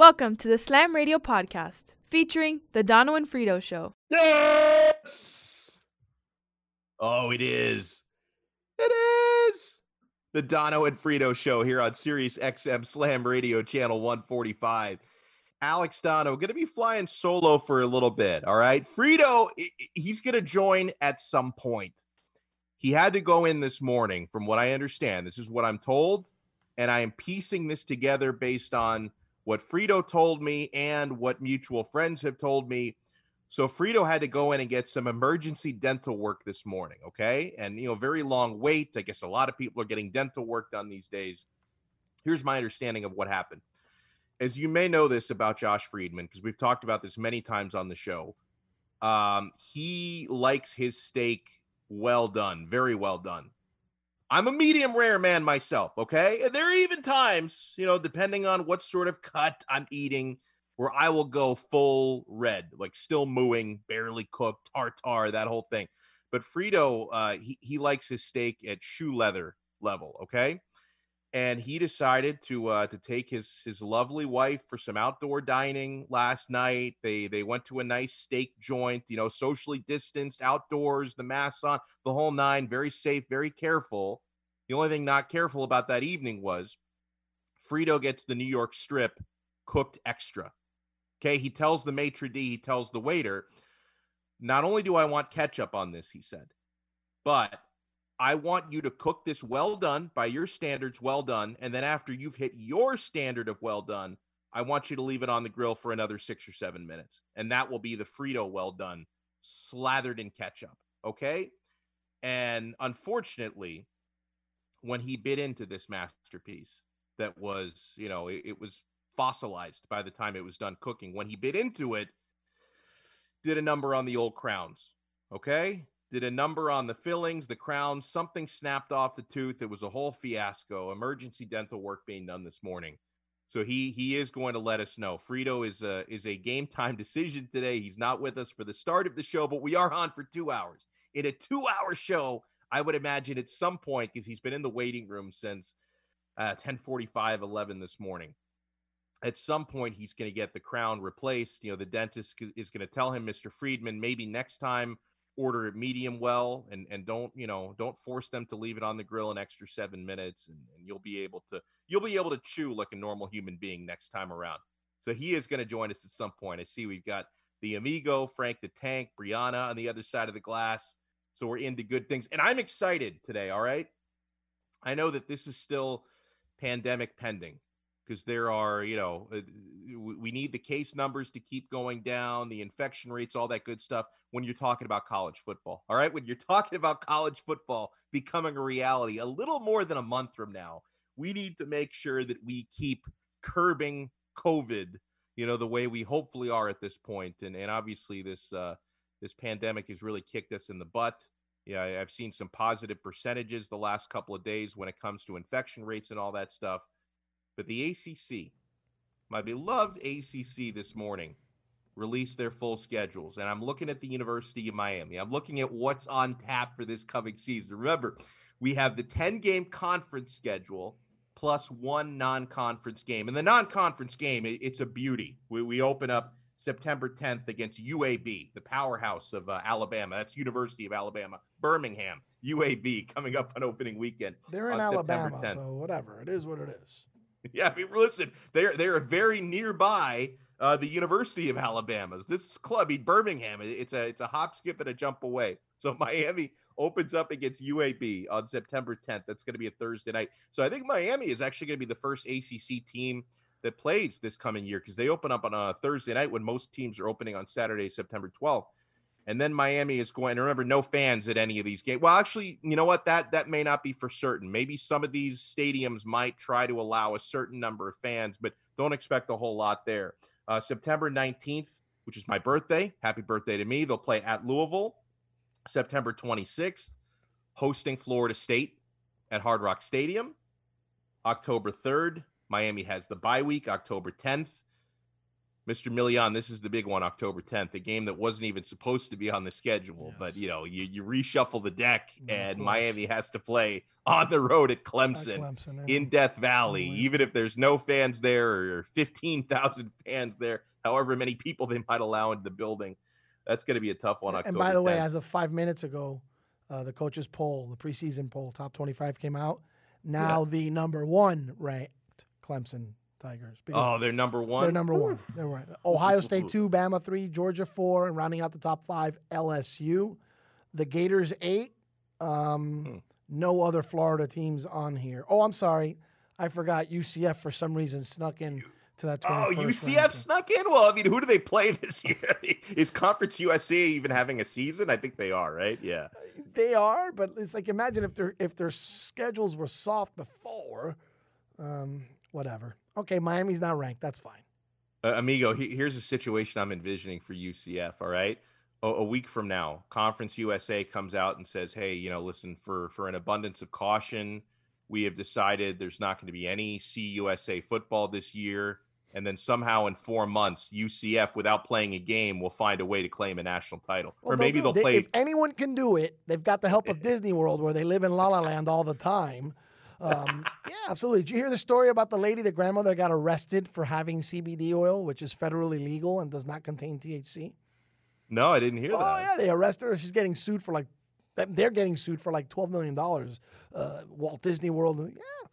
Welcome to the Slam Radio podcast featuring The Dono and Frito Show. Yes! Oh, it is. It is. The Dono and Frito Show here on Sirius XM Slam Radio Channel 145. Alex Dono going to be flying solo for a little bit. All right. Frito, he's going to join at some point. He had to go in this morning, from what I understand. This is what I'm told. And I am piecing this together based on what Frito told me and what mutual friends have told me. So Frito had to go in and get some emergency dental work this morning, okay? And you know, very long wait. I guess a lot of people are getting dental work done these days. Here's my understanding of what happened. As you may know this about Josh Friedman because we've talked about this many times on the show. Um, he likes his steak well done, very well done. I'm a medium rare man myself, okay? There are even times, you know, depending on what sort of cut I'm eating, where I will go full red, like still mooing, barely cooked, tartar, that whole thing. But Frito, uh, he, he likes his steak at shoe leather level, okay? And he decided to uh, to take his his lovely wife for some outdoor dining last night. They they went to a nice steak joint, you know, socially distanced, outdoors, the mask on, the whole nine, very safe, very careful. The only thing not careful about that evening was Frito gets the New York strip cooked extra. Okay, he tells the maitre d, he tells the waiter, not only do I want ketchup on this, he said, but I want you to cook this well done by your standards, well done. And then after you've hit your standard of well done, I want you to leave it on the grill for another six or seven minutes. And that will be the Frito well done, slathered in ketchup. Okay. And unfortunately, when he bit into this masterpiece that was, you know, it, it, was fossilized by the time it was done cooking. When he bit into it, did a number on the old crowns. Okay. Did a number on the fillings, the crowns, something snapped off the tooth. It was a whole fiasco. Emergency dental work being done this morning. So he he is going to let us know. Frito is a is a game time decision today. He's not with us for the start of the show, but we are on for two hours. In a two hour show, I would imagine at some point, because he's been in the waiting room since uh, 10 45, 11 this morning. At some point, he's going to get the crown replaced. You know, the dentist is going to tell him, Mr. Friedman, maybe next time order it medium well and and don't you know don't force them to leave it on the grill an extra seven minutes and, and you'll be able to you'll be able to chew like a normal human being next time around so he is going to join us at some point i see we've got the amigo frank the tank brianna on the other side of the glass so we're into good things. And I'm excited today. All right. I know that this is still pandemic pending because there are, you know, uh, we need the case numbers to keep going down, the infection rates, all that good stuff when you're talking about college football. All right. When you're talking about college football becoming a reality a little more than a month from now, we need to make sure that we keep curbing COVID, you know, the way we hopefully are at this point. And, and obviously, this, uh, this pandemic has really kicked us in the butt. Yeah, I've seen some positive percentages the last couple of days when it comes to infection rates and all that stuff. But the ACC, my beloved ACC this morning, released their full schedules. And I'm looking at the University of Miami. I'm looking at what's on tap for this coming season. Remember, we have the 10 game conference schedule plus one non conference game. And the non conference game, it's a beauty. We, we open up September 10th against UAB, the powerhouse of uh, Alabama. That's University of Alabama, Birmingham, UAB coming up on opening weekend. They're in Alabama, so whatever. It is what it is. Yeah, I mean, listen, they're they're very nearby uh, the University of Alabama's. This club, in Birmingham, it's a it's a hop, skip, and a jump away. So Miami opens up against UAB on September 10th. That's going to be a Thursday night. So I think Miami is actually going to be the first ACC team that plays this coming year because they open up on a Thursday night when most teams are opening on Saturday, September 12th. And then Miami is going. to remember, no fans at any of these games. Well, actually, you know what? That that may not be for certain. Maybe some of these stadiums might try to allow a certain number of fans, but don't expect a whole lot there. Uh, September 19th, which is my birthday. Happy birthday to me. They'll play at Louisville. September 26th, hosting Florida State at Hard Rock Stadium. October 3rd, Miami has the bye week, October 10th. Mr. Million, this is the big one, October 10th, a game that wasn't even supposed to be on the schedule. Yes. But, you know, you, you reshuffle the deck and Miami has to play on the road at Clemson, at Clemson in Death Valley, even if there's no fans there or 15,000 fans there, however many people they might allow into the building. That's going to be a tough one. October and by the 10th. way, as of five minutes ago, uh, the coaches poll, the preseason poll, top 25 came out. Now yeah. the number one ranked Clemson Tigers. Oh, they're number one. They're number one. They're right. Ohio State two, Bama three, Georgia four, and rounding out the top five, LSU. The Gators eight. Um, hmm. No other Florida teams on here. Oh, I'm sorry, I forgot. UCF for some reason snuck in to that. Oh, UCF ranking. snuck in. Well, I mean, who do they play this year? Is Conference USA even having a season? I think they are, right? Yeah, they are. But it's like imagine if their if their schedules were soft before. Um, whatever. Okay, Miami's not ranked. That's fine. Uh, amigo, he, here's a situation I'm envisioning for UCF. All right, a, a week from now, Conference USA comes out and says, "Hey, you know, listen for for an abundance of caution." We have decided there's not going to be any CUSA football this year and then somehow in four months, UCF, without playing a game, will find a way to claim a national title. Well, or maybe they'll, they'll play. If anyone can do it, they've got the help of Disney World, where they live in La La Land all the time. Um, yeah, absolutely. Did you hear the story about the lady, the grandmother, got arrested for having CBD oil, which is federally legal and does not contain THC? No, I didn't hear oh, that. Oh yeah, they arrested her. She's getting sued for like, they're getting sued for like twelve million dollars. Uh, Walt Disney World. Yeah,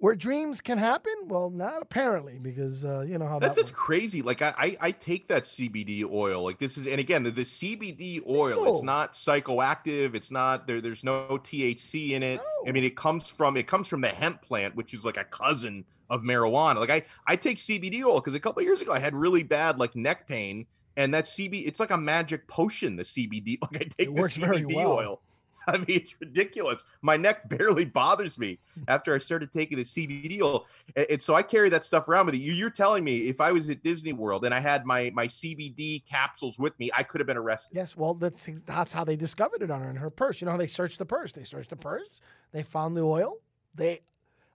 where dreams can happen? Well, not apparently, because uh, you know how that's that just crazy. Like I, I, I, take that CBD oil. Like this is, and again, the, the CBD oil. It's, it's not psychoactive. It's not there. There's no THC in it. No. I mean, it comes from it comes from the hemp plant, which is like a cousin of marijuana. Like I, I take CBD oil because a couple years ago I had really bad like neck pain, and that CBD, it's like a magic potion. The CBD, like I take it works CBD very well. oil I mean, it's ridiculous. My neck barely bothers me after I started taking the CBD oil, and, and so I carry that stuff around with you. You're telling me if I was at Disney World and I had my my CBD capsules with me, I could have been arrested. Yes, well, that's that's how they discovered it on her in her purse. You know how they searched the purse? They searched the purse. They found the oil. They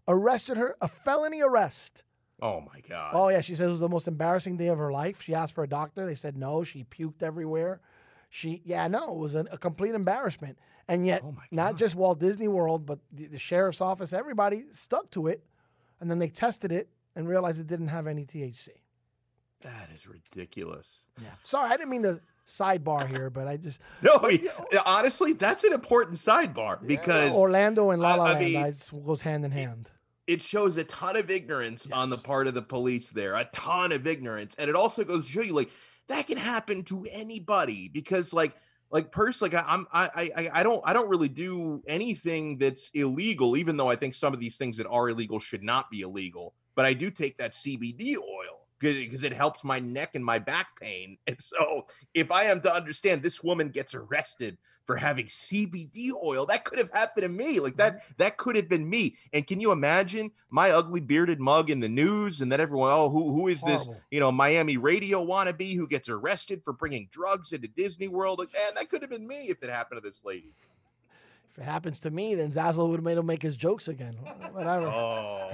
arrested her, a felony arrest. Oh my god. Oh yeah, she said it was the most embarrassing day of her life. She asked for a doctor. They said no. She puked everywhere. She yeah no, it was a, a complete embarrassment. And yet, oh not just Walt Disney World, but the, the, sheriff's office, everybody stuck to it. And then they tested it and realized it didn't have any THC. That is ridiculous. Yeah. Sorry, I didn't mean to sidebar here, but I just no. honestly, that's an important sidebar because yeah, Orlando and La La Land mean, goes hand in hand. It shows a ton of ignorance yes. on the part of the police there, a ton of ignorance, and it also goes to show you like that can happen to anybody because like like personally like i'm i i i don't i don't really do anything that's illegal even though i think some of these things that are illegal should not be illegal but i do take that cbd oil because it helps my neck and my back pain and so if i am to understand this woman gets arrested for having CBD oil. That could have happened to me. Like that, mm-hmm. that could have been me. And can you imagine my ugly bearded mug in the news? And then everyone, oh, who who is Horrible. this? You know, Miami radio wannabe who gets arrested for bringing drugs into Disney World. Like, man, that could have been me if it happened to this lady. If it happens to me, then Zazzle would have made him make his jokes again. Whatever. Oh.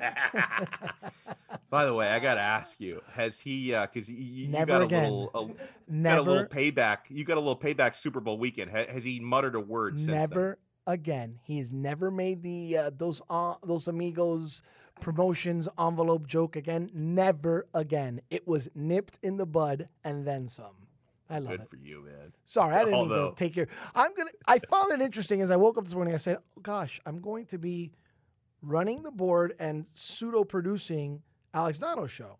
By the way, I got to ask you: Has he? Because uh, you, you got a again. little, a, Never. got a little payback. You got a little payback Super Bowl weekend. Has, has he muttered a word? Never again. He has never made the uh, those uh, those amigos promotions envelope joke again. Never again. It was nipped in the bud and then some. I love it. Good it. for you, man. Sorry, I didn't Although, take your. I'm gonna. I found it interesting as I woke up this morning. I said, "Oh gosh, I'm going to be running the board and pseudo producing Alex Dono's show.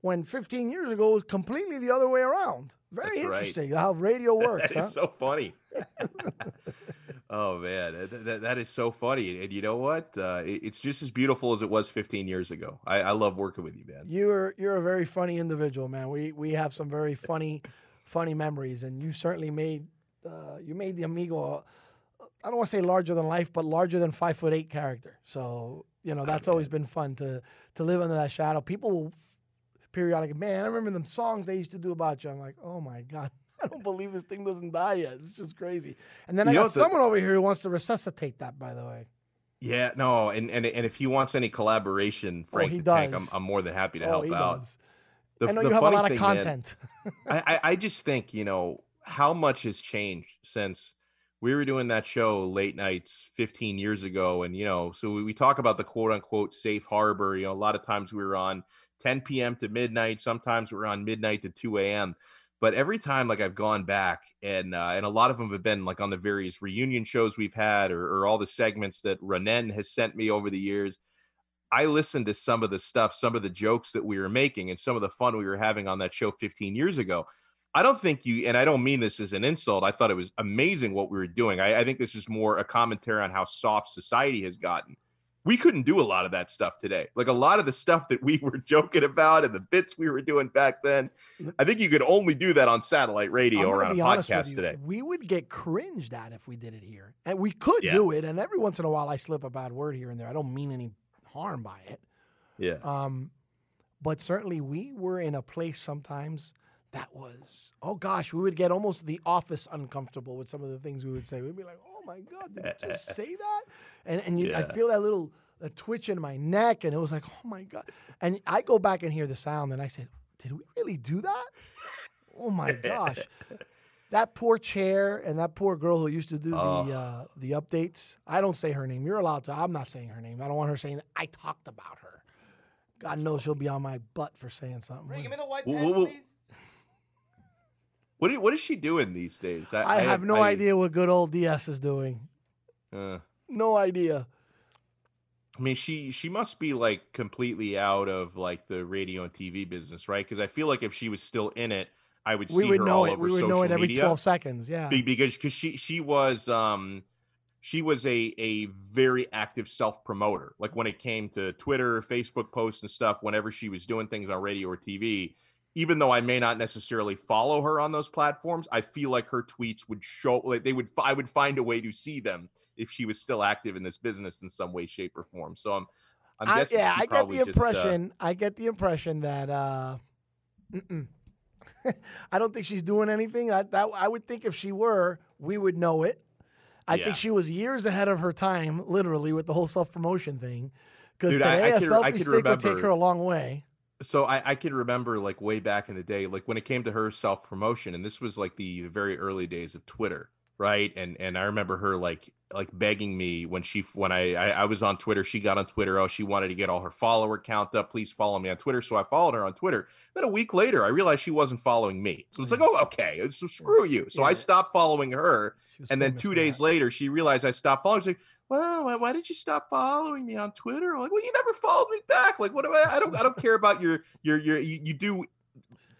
When 15 years ago it was completely the other way around. Very That's interesting right. how radio works. that huh? so funny. oh man, that, that, that is so funny. And you know what? Uh, it, it's just as beautiful as it was 15 years ago. I, I love working with you, man. You're you're a very funny individual, man. We we have some very funny, funny memories, and you certainly made uh, you made the amigo. I don't want to say larger than life, but larger than five foot eight character. So you know that's always been fun to to live under that shadow. People will periodically, man, I remember them songs they used to do about you. I'm like, oh my god. I don't believe this thing doesn't die yet. It's just crazy. And then you I got someone the, over here who wants to resuscitate that, by the way. Yeah, no, and and and if he wants any collaboration, oh, Frank oh, he does. Tank, I'm, I'm more than happy to oh, help out. Does. The, I know the you have a lot of thing, content. I, I I just think you know how much has changed since we were doing that show late nights 15 years ago, and you know, so we, we talk about the quote unquote safe harbor. You know, a lot of times we were on 10 p.m. to midnight. Sometimes we're on midnight to 2 a.m. But every time, like I've gone back, and uh, and a lot of them have been like on the various reunion shows we've had, or, or all the segments that Renan has sent me over the years. I listened to some of the stuff, some of the jokes that we were making, and some of the fun we were having on that show 15 years ago. I don't think you, and I don't mean this as an insult. I thought it was amazing what we were doing. I, I think this is more a commentary on how soft society has gotten. We couldn't do a lot of that stuff today. Like a lot of the stuff that we were joking about and the bits we were doing back then. I think you could only do that on satellite radio or on a be honest with podcast you, today. We would get cringed at if we did it here, and we could Yeah. do it. And every once in a while, I slip a bad word here and there. I don't mean any harm by it. Yeah. Um, but certainly, we were in a place sometimes that was, oh gosh, we would get almost the office uncomfortable with some of the things we would say. We'd be like, oh my God, did you just say that? And, and you, Yeah. I'd feel that little a twitch in my neck, and it was like, oh my God. And I go back and hear the sound, and I said, did we really do that? Oh my gosh. That poor chair and that poor girl who used to do Oh. the uh, the updates. I don't say her name. You're allowed to. I'm not saying her name. I don't want her saying I talked about her. God knows she'll be on my butt for saying something. Ray, give me the white Whoa, pen, whoa, whoa. please. What what is she doing these days? I, have no idea what good old DS is doing. Uh, No idea. I mean, she she must be like completely out of like the radio and TV business, right? Because I feel like if she was still in it, I would We see would her know it. over We would know it every media. 12 seconds. Yeah. Be- because because she she was um she was a a very active self promoter. Like when it came to Twitter, Facebook posts and stuff. Whenever she was doing things on radio or TV, even though I may not necessarily follow her on those platforms, I feel like her tweets would show like they would I would find a way to see them if she was still active in this business in some way, shape, or form. So I'm. I'm I, yeah, I get the just, uh, impression. I get the impression that uh. I don't think she's doing anything. I, that I would think if she were, we would know it. I Yeah. think she was years ahead of her time, literally, with the whole self promotion thing. Because today I a can- I selfie stick would take her a long way. So I, I can remember like way back in the day, like when it came to her self promotion, and this was like the very early days of Twitter, right? And and I remember her like like begging me when she when I, I I was on Twitter, she got on Twitter. Oh, she wanted to get all her follower count up. Please follow me on Twitter. So I followed her on Twitter. Then a week later, I realized she wasn't following me. So it's like, mm. oh, okay, so screw you. So I stopped following her. And then two days that. later, she realized I stopped following. She's like, "Well, why, why did you stop following me on Twitter?" I'm like, well, you never followed me back. Like, what do I? I don't. I don't care about your your your. You, you do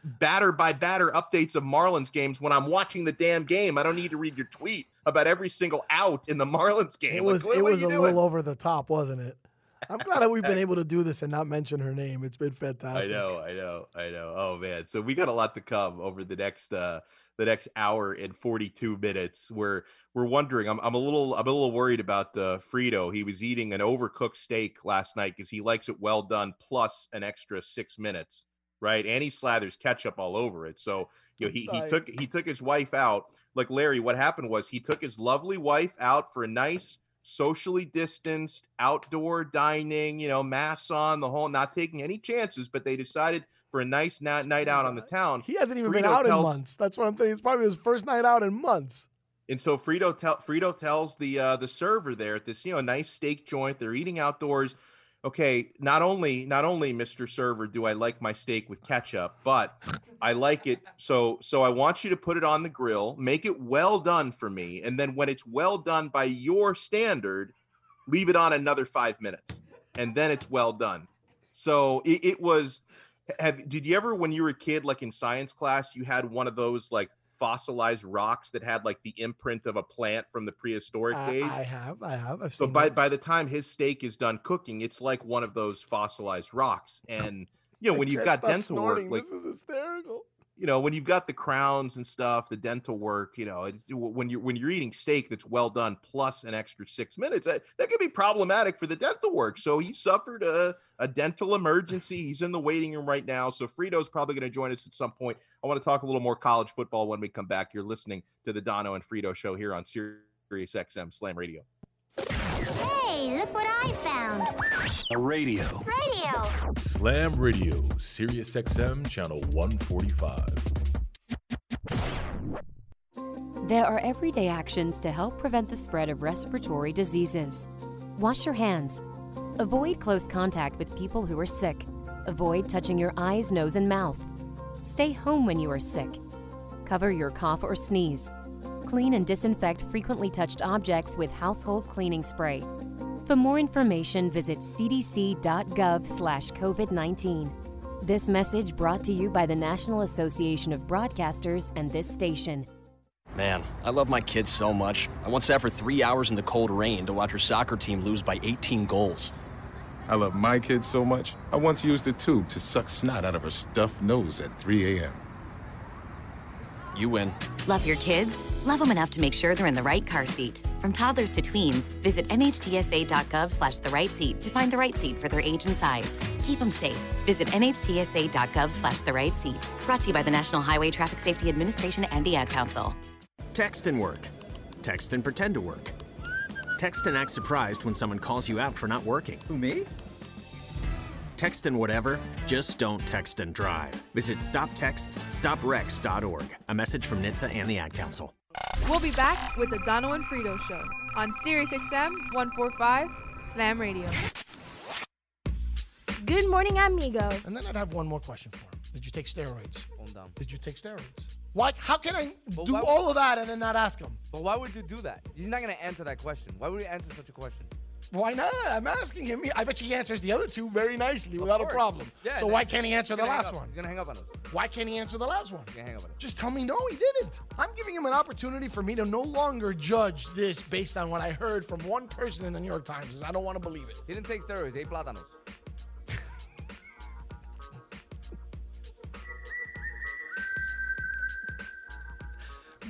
batter by batter updates of Marlins games when I'm watching the damn game. I don't need to read your tweet about every single out in the Marlins game. It Like, was what- it was a doing? little over the top, wasn't it? I'm glad that we've been able to do this and not mention her name. It's been fantastic. I know, I know, I know. Oh man, so we got a lot to come over the next uh the next hour and 42 minutes. We're we're wondering. I'm I'm a little I'm a little worried about uh Frito. He was eating an overcooked steak last night because he likes it well done plus an extra six minutes, right? And he slathers ketchup all over it. So you know he, he took he took his wife out. Like Larry, what happened was he took his lovely wife out for a nice socially distanced outdoor dining, you know, masks on the whole, not taking any chances, but they decided for a nice night, night out on the town. He hasn't even been Frito out in months. That's what I'm thinking. It's probably his first night out in months. And so Frito tell Frito tells the uh the server there at this, you know, nice steak joint. They're eating outdoors. Okay, not only not only Mr. Server do I like my steak with ketchup, but I like it so so I want you to put it on the grill, make it well done for me, and then when it's well done by your standard, leave it on another 5 minutes. And then it's well done. So it, it was have did you ever when you were a kid like in science class you had one of those like fossilized rocks that had like the imprint of a plant from the prehistoric days I have, I have. I've so by those. by the time his steak is done cooking it's like one of those fossilized rocks and you know I when you've got dental snorting. work like this is hysterical. You know when you've got the crowns and stuff the dental work you know when you're when you're eating steak that's well done plus an extra six minutes that, that could be problematic for the dental work. So he suffered a, a dental emergency. He's in the waiting room right now. So frito's probably going to join us at some point. I want to talk a little more college football when we come back. You're listening to the dono and frito show here on sirius xm slam radio Hey, Hey, look what I found. A radio. Radio. Slam Radio, Sirius XM, channel 145. There are everyday actions to help prevent the spread of respiratory diseases. Wash your hands. Avoid close contact with people who are sick. Avoid touching your eyes, nose, and mouth. Stay home when you are sick. Cover your cough or sneeze. Clean and disinfect frequently touched objects with household cleaning spray. For more information, visit cdc.gov/covid19. This message brought to you by the National Association of Broadcasters and this station. Man, I love my kids so much. I once sat for three hours in the cold rain to watch her soccer team lose by 18 goals. I love my kids so much, I once used a tube to suck snot out of her stuffed nose at 3 a.m. You win. Love your kids? Love them enough to make sure they're in the right car seat. From toddlers to tweens, visit nhtsa.gov slash the right seat to find the right seat for their age and size. Keep them safe. Visit nhtsa.gov slash the right seat. Brought to you by the National Highway Traffic Safety Administration and the Ad Council. Text and work. Text and pretend to work. Text and act surprised when someone calls you out for not working. Who, me? Text and whatever, just don't text and drive. Visit stoptextsstopwrecks.org. A message from NHTSA and the Ad Council. We'll be back with the Dono and Frito Show on Sirius XM 145 Slam Radio. Good morning, amigo. And then I'd have one more question for him. Did you take steroids? Calm down. Did you take steroids? Why? How can I But do why- all of that and then not ask him? But why would you do that? He's not gonna answer that question. Why would you answer such a question? Why not? I'm asking him. I bet you he answers the other two very nicely without a problem. Yeah, so why can't he answer the last up. one? He's gonna hang up on us. Why can't he answer the last one? He's gonna hang up on us. Just tell me no, he didn't. I'm giving him an opportunity for me to no longer judge this based on what I heard from one person in the New York Times. I don't want to believe it. He didn't take steroids. He ate plátanos.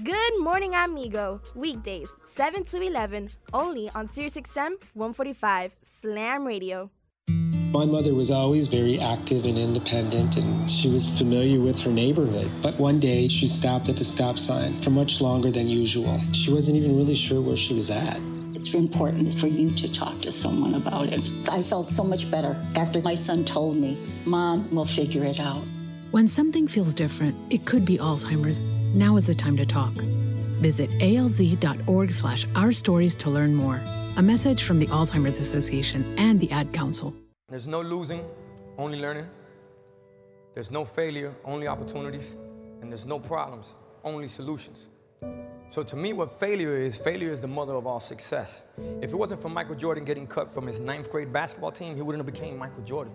Good morning, amigo. Weekdays, 7 to 11, only on Sirius XM 145 Slam Radio. My mother was always very active and independent, and she was familiar with her neighborhood. But one day, she stopped at the stop sign for much longer than usual. She wasn't even really sure where she was at. It's important for you to talk to someone about it. I felt so much better after my son told me, Mom, we'll figure it out. When something feels different, it could be Alzheimer's. Now is the time to talk. Visit alz.org slash our stories to learn more. A message from the Alzheimer's Association and the Ad Council. There's no losing, only learning. There's no failure, only opportunities. And there's no problems, only solutions. So to me, what failure is, failure is the mother of all success. If it wasn't for Michael Jordan getting cut from his ninth grade basketball team, he wouldn't have became Michael Jordan.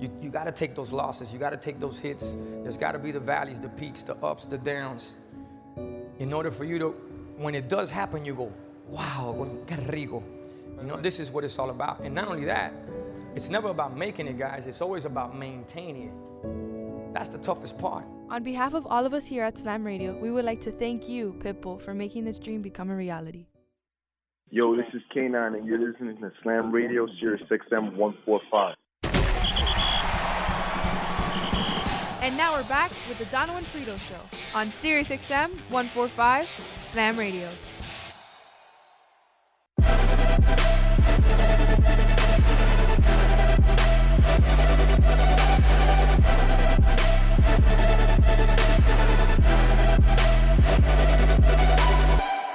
You, you gotta take those losses, you gotta take those hits. There's gotta be the valleys, the peaks, the ups, the downs. In order for you to, when it does happen, you go, wow, qué rico. You know, this is what it's all about. And not only that, it's never about making it, guys, it's always about maintaining it. That's the toughest part. On behalf of all of us here at Slam Radio, we would like to thank you, Pitbull, for making this dream become a reality. Yo, this is K9, and you're listening to Slam Radio, Sirius XM 145. And now we're back with the Dono and Frito Show on Sirius XM 145 Slam Radio.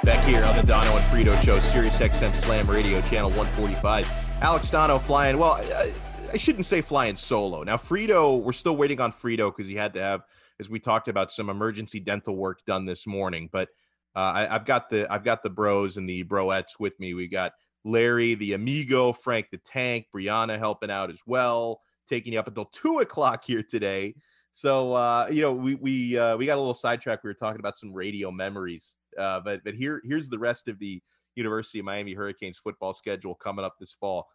Back here on the Dono and Frito Show, Sirius XM Slam Radio, channel 145. Alex Dono flying, well, I, I shouldn't say flying solo. Now, Frito, we're still waiting on Frito because he had to have, as we talked about, some emergency dental work done this morning. But uh, I, I've got the I've got the bros and the broettes with me. We got Larry, the amigo, Frank the Tank, Brianna helping out as well, taking you up until two o'clock here today. So uh, you know, we we uh, we got a little sidetrack. We were talking about some radio memories, uh, but but here here's the rest of the University of Miami Hurricanes football schedule coming up this fall.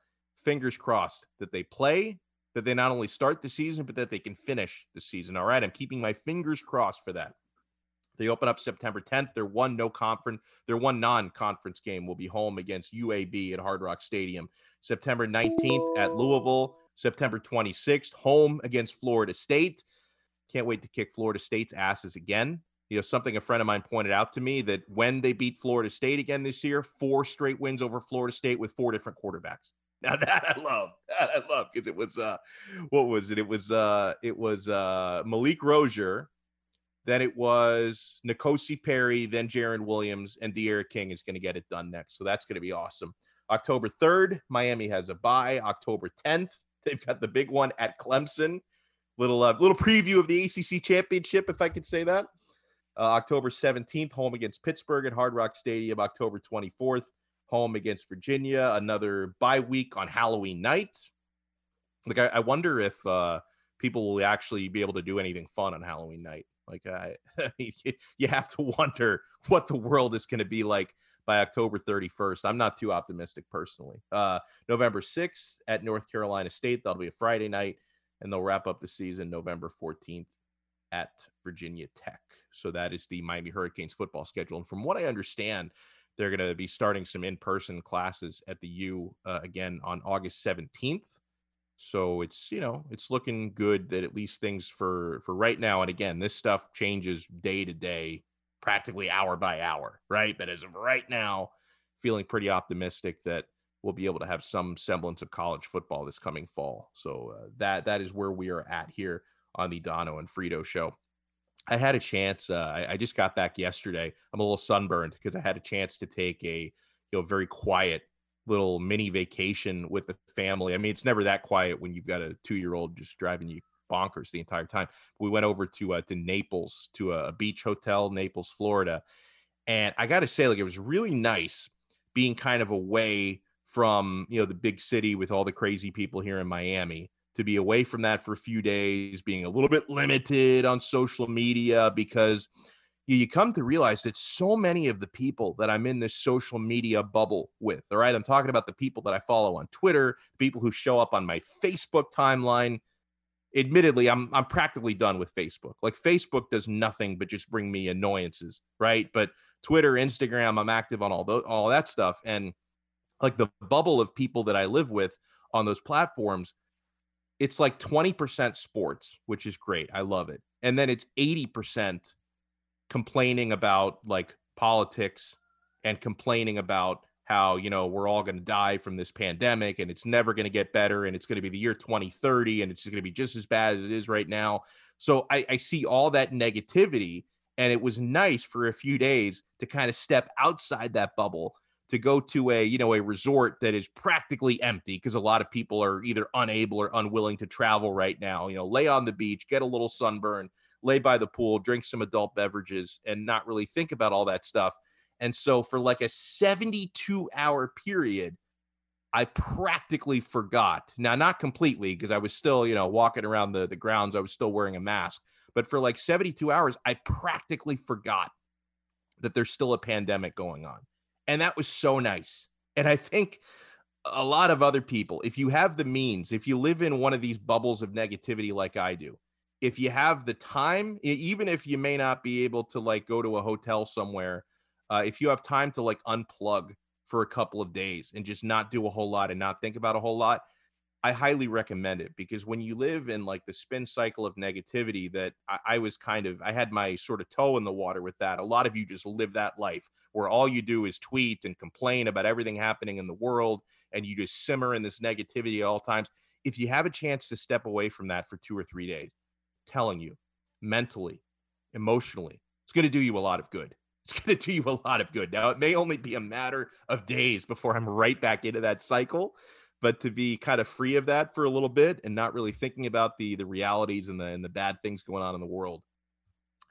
Fingers crossed that they play, that they not only start the season, but that they can finish the season. All right. I'm keeping my fingers crossed for that. They open up September 10th. Their one no conference, their one non-conference game will be home against UAB at Hard Rock Stadium. September 19th at Louisville. September 26th, home against Florida State. Can't wait to kick Florida State's asses again. You know, something a friend of mine pointed out to me that when they beat Florida State again this year, four straight wins over Florida State with four different quarterbacks. Now that I love, that I love because it was uh what was it? It was uh it was uh Malik Rosier, then it was N'Kosi Perry, then Jarren Williams, and D'Eriq King is going to get it done next. So that's going to be awesome. October 3rd, Miami has a bye. October 10th, they've got the big one at Clemson. Little uh, little preview of the ACC championship, if I could say that. Uh, October 17th, home against Pittsburgh at Hard Rock Stadium. October 24th, home against Virginia. Another bye week on Halloween night. Like I, I wonder if uh, people will actually be able to do anything fun on Halloween night. Like I, I mean, you have to wonder what the world is going to be like by October 31st. I'm not too optimistic personally. Uh, November 6th at North Carolina State. That'll be a Friday night, and they'll wrap up the season November 14th at Virginia Tech. So that is the Miami Hurricanes football schedule. And from what I understand, they're going to be starting some in-person classes at the U uh, again on August 17th. So it's you know it's looking good that at least things for for right now. And again, this stuff changes day to day, practically hour by hour, right? But as of right now, feeling pretty optimistic that we'll be able to have some semblance of college football this coming fall. So uh, that that is where we are at here on the Dono and Frito show. I had a chance. Uh, I, I, just got back yesterday. I'm a little sunburned because I had a chance to take a you know very quiet little mini vacation with the family. I mean, it's never that quiet when you've got a two year old just driving you bonkers the entire time. We went over to uh, to Naples to a, beach hotel, Naples, Florida, and I got to say, like, it was really nice being kind of away from you know the big city with all the crazy people here in Miami to be away from that for a few days, being a little bit limited on social media because you come to realize that so many of the people that I'm in this social media bubble with, all right, I'm talking about the people that I follow on Twitter, people who show up on my Facebook timeline. Admittedly, I'm I'm practically done with Facebook. Like Facebook does nothing but just bring me annoyances, right? But Twitter, Instagram, I'm active on all those, all that stuff, and like the bubble of people that I live with on those platforms, it's like 20% sports, which is great. I love it, and then it's 80% complaining about like politics and complaining about how you know we're all going to die from this pandemic and it's never going to get better and it's going to be the year 2030 and it's going to be just as bad as it is right now so I, I see all that negativity and it was nice for a few days to kind of step outside that bubble to go to a you know a resort that is practically empty because a lot of people are either unable or unwilling to travel right now you know lay on the beach get a little sunburn lay by the pool, drink some adult beverages, and not really think about all that stuff. And so, for like a 72 hour period, I practically forgot. Now, not completely, because I was still, you know, walking around the, the grounds. I was still wearing a mask. But for like 72 hours, I practically forgot that there's still a pandemic going on. And that was so nice. And I think a lot of other people, if you have the means, if you live in one of these bubbles of negativity like I do, if you have the time, even if you may not be able to like go to a hotel somewhere, uh, if you have time to like unplug for a couple of days and just not do a whole lot and not think about a whole lot, I highly recommend it because when you live in like the spin cycle of negativity that I, I, was kind of, I had my sort of toe in the water with that. A lot of you just live that life where all you do is tweet and complain about everything happening in the world and you just simmer in this negativity at all times. If you have a chance to step away from that for two or three days, telling you mentally, emotionally, it's going to do you a lot of good. It's going to do you a lot of good. Now, it may only be a matter of days before I'm right back into that cycle, but to be kind of free of that for a little bit and not really thinking about the the realities and the and the bad things going on in the world,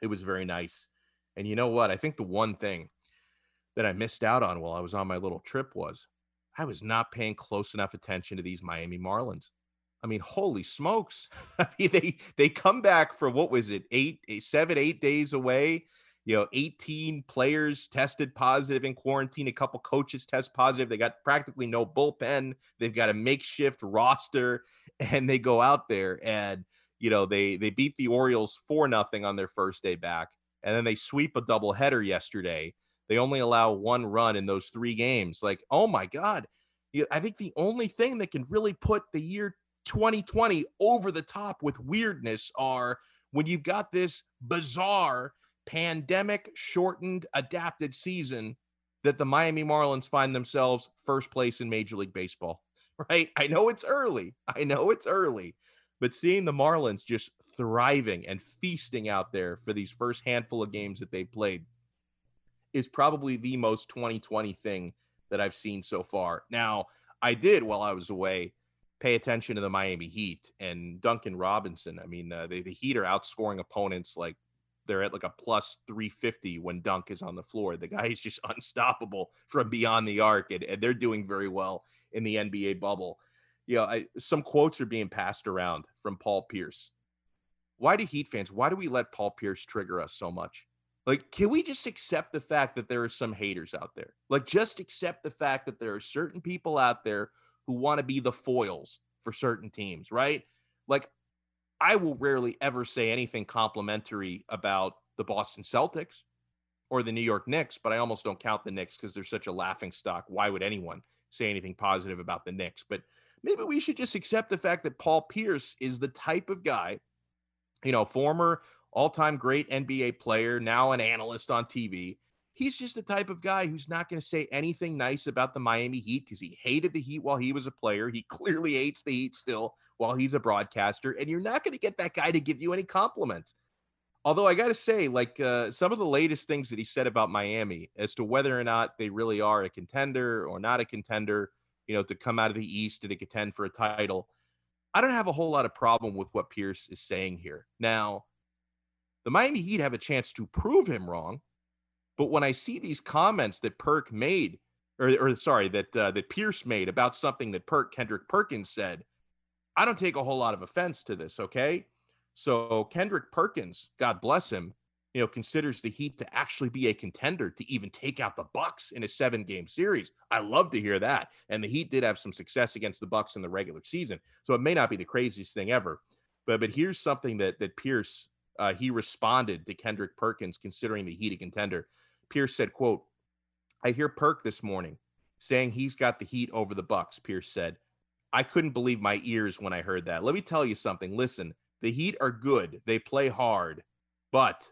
it was very nice. And you know what? I think the one thing that I missed out on while I was on my little trip was I was not paying close enough attention to these Miami Marlins. I mean, holy smokes! I mean, they they come back for what was it, eight, eight, seven, eight days away. You know, 18 players tested positive in quarantine. A couple coaches test positive. They got practically no bullpen. They've got a makeshift roster, and they go out there and you know they they beat the Orioles for nothing on their first day back, and then they sweep a doubleheader yesterday. They only allow one run in those three games. Like, oh my god! I think the only thing that can really put the year 2020 over the top with weirdness are when you've got this bizarre pandemic shortened adapted season that the Miami Marlins find themselves first place in Major League Baseball. Right? I know it's early. I know it's early. But seeing the Marlins just thriving and feasting out there for these first handful of games that they played is probably the most 2020 thing that I've seen so far. Now, I did while I was away pay attention to the Miami Heat and Duncan Robinson. I mean, uh, they, the Heat are outscoring opponents like they're at like a plus 350 when Dunk is on the floor. The guy is just unstoppable from beyond the arc, and, and they're doing very well in the NBA bubble. You know, I, some quotes are being passed around from Paul Pierce. Why do Heat fans, why do we let Paul Pierce trigger us so much? Like, can we just accept the fact that there are some haters out there? Like, just accept the fact that there are certain people out there who want to be the foils for certain teams, right? Like, I will rarely ever say anything complimentary about the Boston Celtics or the New York Knicks, but I almost don't count the Knicks because they're such a laughing stock. Why would anyone say anything positive about the Knicks? But maybe we should just accept the fact that Paul Pierce is the type of guy, you know, former all time great NBA player, now an analyst on TV. He's just the type of guy who's not going to say anything nice about the Miami Heat because he hated the Heat while he was a player. He clearly hates the Heat still while he's a broadcaster. And you're not going to get that guy to give you any compliments. Although I got to say, like uh, some of the latest things that he said about Miami as to whether or not they really are a contender or not a contender, you know, to come out of the East and to contend for a title. I don't have a whole lot of problem with what Pierce is saying here. Now, the Miami Heat have a chance to prove him wrong, but when I see these comments that Perk made, or, or sorry, that uh, that Pierce made about something that Perk Kendrick Perkins said, I don't take a whole lot of offense to this. Okay, so Kendrick Perkins, God bless him, you know, considers the Heat to actually be a contender to even take out the Bucks in a seven-game series. I love to hear that. And the Heat did have some success against the Bucks in the regular season, so it may not be the craziest thing ever. But but here's something that that Pierce uh, he responded to Kendrick Perkins considering the Heat a contender. Pierce said, "quote I hear Perk this morning saying he's got the Heat over the Bucks." Pierce said, "I couldn't believe my ears when I heard that. Let me tell you something. Listen, the Heat are good. They play hard, but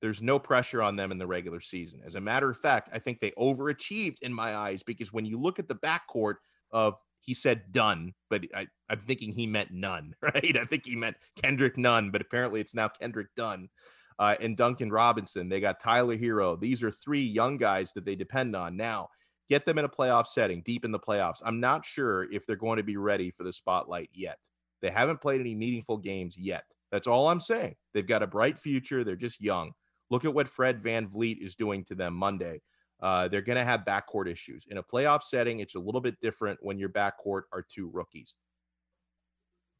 there's no pressure on them in the regular season. As a matter of fact, I think they overachieved in my eyes because when you look at the backcourt of he said done, but I, I'm thinking he meant none, right? I think he meant Kendrick Nunn, but apparently it's now Kendrick Dunn. Uh, and Duncan Robinson. They got Tyler Herro. These are three young guys that they depend on. Now, get them in a playoff setting, deep in the playoffs. I'm not sure if they're going to be ready for the spotlight yet. They haven't played any meaningful games yet. That's all I'm saying. They've got a bright future. They're just young. Look at what Fred VanVleet is doing to them Monday. Uh, they're going to have backcourt issues. In a playoff setting, it's a little bit different when your backcourt are two rookies.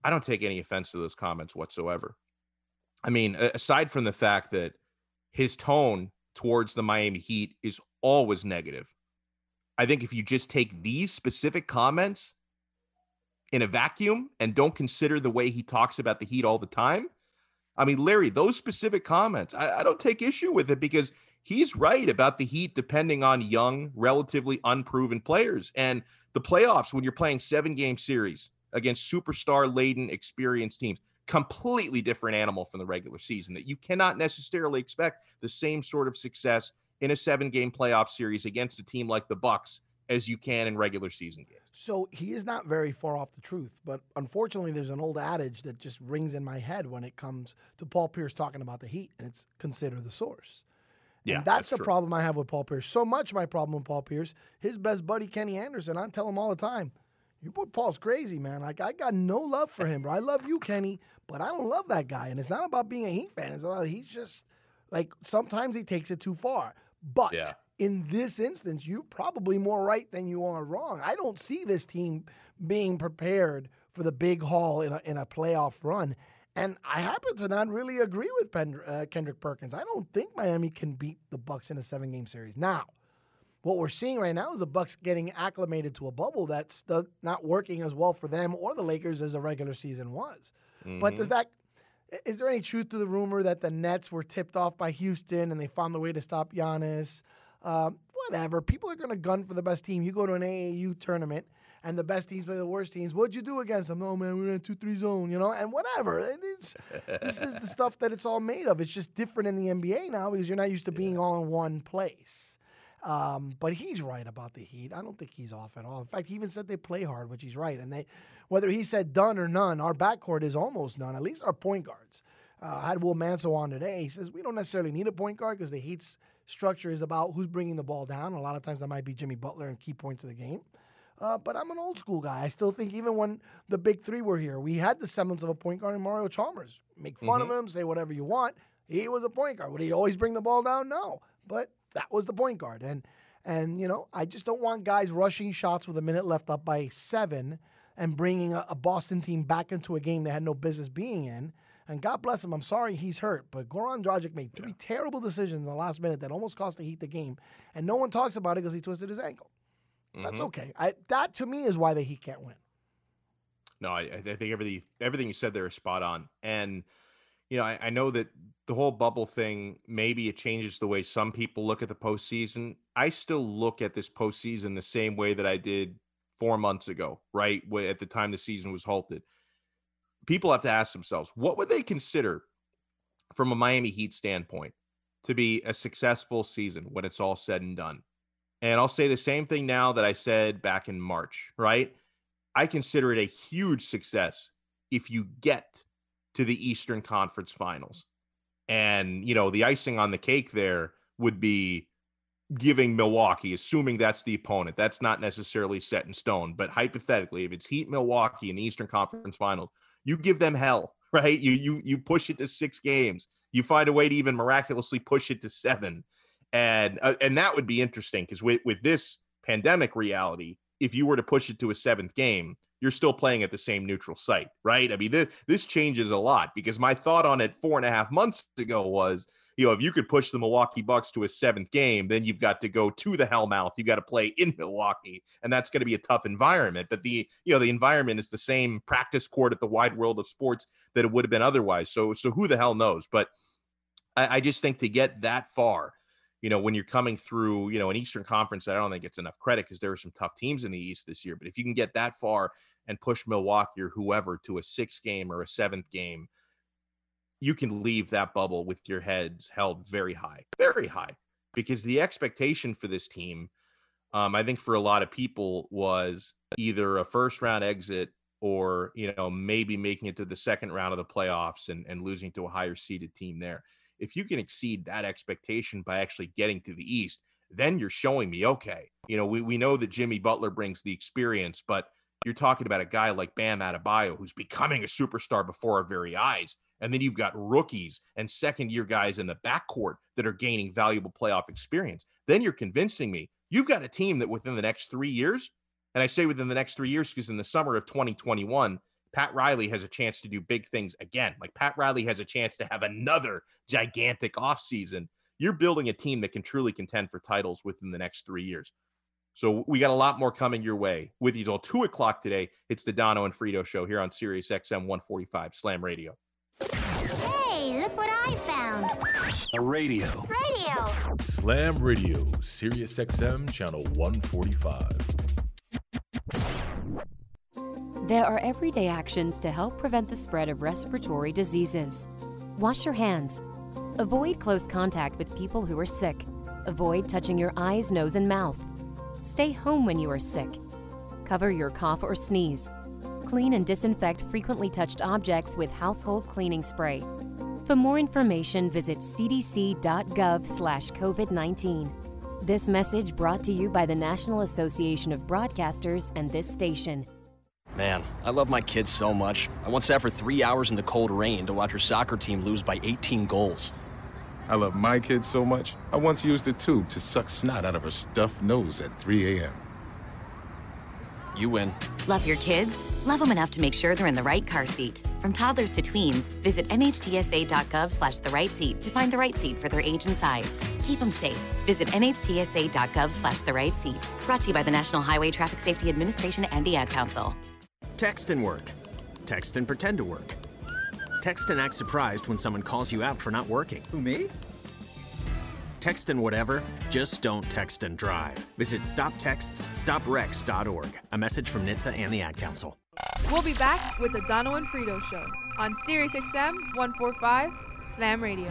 I don't take any offense to those comments whatsoever. I mean, aside from the fact that his tone towards the Miami Heat is always negative, I think if you just take these specific comments in a vacuum and don't consider the way he talks about the Heat all the time, I mean, Larry, those specific comments, I, I don't take issue with it because he's right about the Heat depending on young, relatively unproven players. And the playoffs, when you're playing seven game series against superstar laden, experienced teams, completely different animal from the regular season that you cannot necessarily expect the same sort of success in a seven game playoff series against a team like the Bucks as you can in regular season games. So he is not very far off the truth, but unfortunately, there's an old adage that just rings in my head when it comes to Paul Pierce talking about the Heat, and it's consider the source. Yeah, and that's, that's the true. problem I have with Paul Pierce. So much my problem with Paul Pierce. His best buddy Kenny Anderson, I tell him all the time, "You boy Paul's crazy, man. Like I got no love for him, bro. I love you, Kenny, but I don't love that guy. And it's not about being a Heat fan. It's about he's just like sometimes he takes it too far. But Yeah. in this instance, you're probably more right than you are wrong. I don't see this team being prepared for the big haul in a, in a playoff run. And I happen to not really agree with uh, Kendrick Perkins. I don't think Miami can beat the Bucks in a seven game series. Now, what we're seeing right now is the Bucks getting acclimated to a bubble that's not working as well for them or the Lakers as a regular season was. But does Mhm. that is there any truth to the rumor that the Nets were tipped off by Houston and they found the way to stop Giannis? Um, whatever. People are going to gun for the best team. You go to an AAU tournament and the best teams play the worst teams. What'd you do against them? Oh, man, we ran two three zone, you know, and whatever. It is- this is the stuff that it's all made of. It's just different in the NBA now because you're not used to being all in one place. Um, but he's right about the Heat. I don't think he's off at all. In fact, he even said they play hard, which he's right. And they, whether he said done or none, our backcourt is almost none. At least our point guards. Uh, I had Will Manso on today. He says we don't necessarily need a point guard because the Heat's structure is about who's bringing the ball down. A lot of times that might be Jimmy Butler in key points of the game. Uh, but I'm an old school guy. I still think even when the big three were here, we had the semblance of a point guard in Mario Chalmers. Make fun of him, say whatever you want. He was a point guard. Would he always bring the ball down? No. But that was the point guard. And and you know, I just don't want guys rushing shots with a minute left up by seven and bringing a, a Boston team back into a game they had no business being in. And God bless him. I'm sorry he's hurt, but Goran Dragic made three terrible decisions in the last minute that almost cost the Heat the game, and no one talks about it because he twisted his ankle. That's Mhm. okay. I, that to me is why the Heat can't win. No, I, I think everything everything you said there is spot on. And you know, I, I know that the whole bubble thing maybe it changes the way some people look at the postseason. I still look at this postseason the same way that I did four months ago, right? At the time the season was halted. People have to ask themselves, what would they consider from a Miami Heat standpoint to be a successful season when it's all said and done? And I'll say the same thing now that I said back in March, right? I consider it a huge success if you get to the Eastern Conference Finals. And, you know, the icing on the cake there would be giving Milwaukee, assuming that's the opponent. That's not necessarily set in stone, but hypothetically, if it's Heat Milwaukee in the Eastern Conference Finals, you give them hell, right? You you you push it to 6 games. You find a way to even miraculously push it to 7. And uh, and that would be interesting cuz with with this pandemic reality, if you were to push it to a seventh game, you're still playing at the same neutral site, right? I mean, this, this changes a lot because my thought on it four and a half months ago was, you know, if you could push the Milwaukee Bucks to a seventh game, then you've got to go to the Hellmouth. You've got to play in Milwaukee, and that's going to be a tough environment. But the, you know, the environment is the same practice court at the wide world of sports that it would have been otherwise. So, so who the hell knows? But I, I just think to get that far, you know, when you're coming through, you know, an Eastern Conference, that I don't think it's enough credit because there are some tough teams in the East this year. But if you can get that far and push Milwaukee or whoever to a six game or a seventh game, you can leave that bubble with your heads held very high, very high, because the expectation for this team, um, I think for a lot of people was either a first round exit or you know maybe making it to the second round of the playoffs and, and losing to a higher seeded team there. If you can exceed that expectation by actually getting to the East, then you're showing me okay. You know we we know that Jimmy Butler brings the experience, but you're talking about a guy like Bam Adebayo who's becoming a superstar before our very eyes. And then you've got rookies and second year guys in the backcourt that are gaining valuable playoff experience. Then you're convincing me you've got a team that within the next three years, and I say within the next three years because in the summer of 2021, Pat Riley has a chance to do big things again. Like Pat Riley has a chance to have another gigantic offseason. You're building a team that can truly contend for titles within the next three years. So we got a lot more coming your way. With you till two o'clock today, it's the Dono and Frito show here on Sirius XM 145 Slam Radio. Hey, look what I found. A radio. Radio. Slam Radio, Sirius XM, channel 145. There are everyday actions to help prevent the spread of respiratory diseases. Wash your hands. Avoid close contact with people who are sick. Avoid touching your eyes, nose, and mouth. Stay home when you are sick. Cover your cough or sneeze. Clean and disinfect frequently touched objects with household cleaning spray. For more information, visit cdc.gov slash COVID-19. This message brought to you by the National Association of Broadcasters and this station. Man, I love my kids so much. I once sat for three hours in the cold rain to watch her soccer team lose by 18 goals. I love my kids so much, I once used a tube to suck snot out of her stuffed nose at 3 a.m. You win. Love your kids? Love them enough to make sure they're in the right car seat. From toddlers to tweens, visit nhtsa.gov slash the right seat to find the right seat for their age and size. Keep them safe. Visit nhtsa.gov slash the right seat. Brought to you by the National Highway Traffic Safety Administration and the Ad Council. Text and work. Text and pretend to work. Text and act surprised when someone calls you out for not working. Who, me? Text and whatever, just don't text and drive. Visit stoptextsstopwrecks.org. A message from NHTSA and the Ad Council. We'll be back with the Dono and Frito Show on SiriusXM 145 Slam Radio.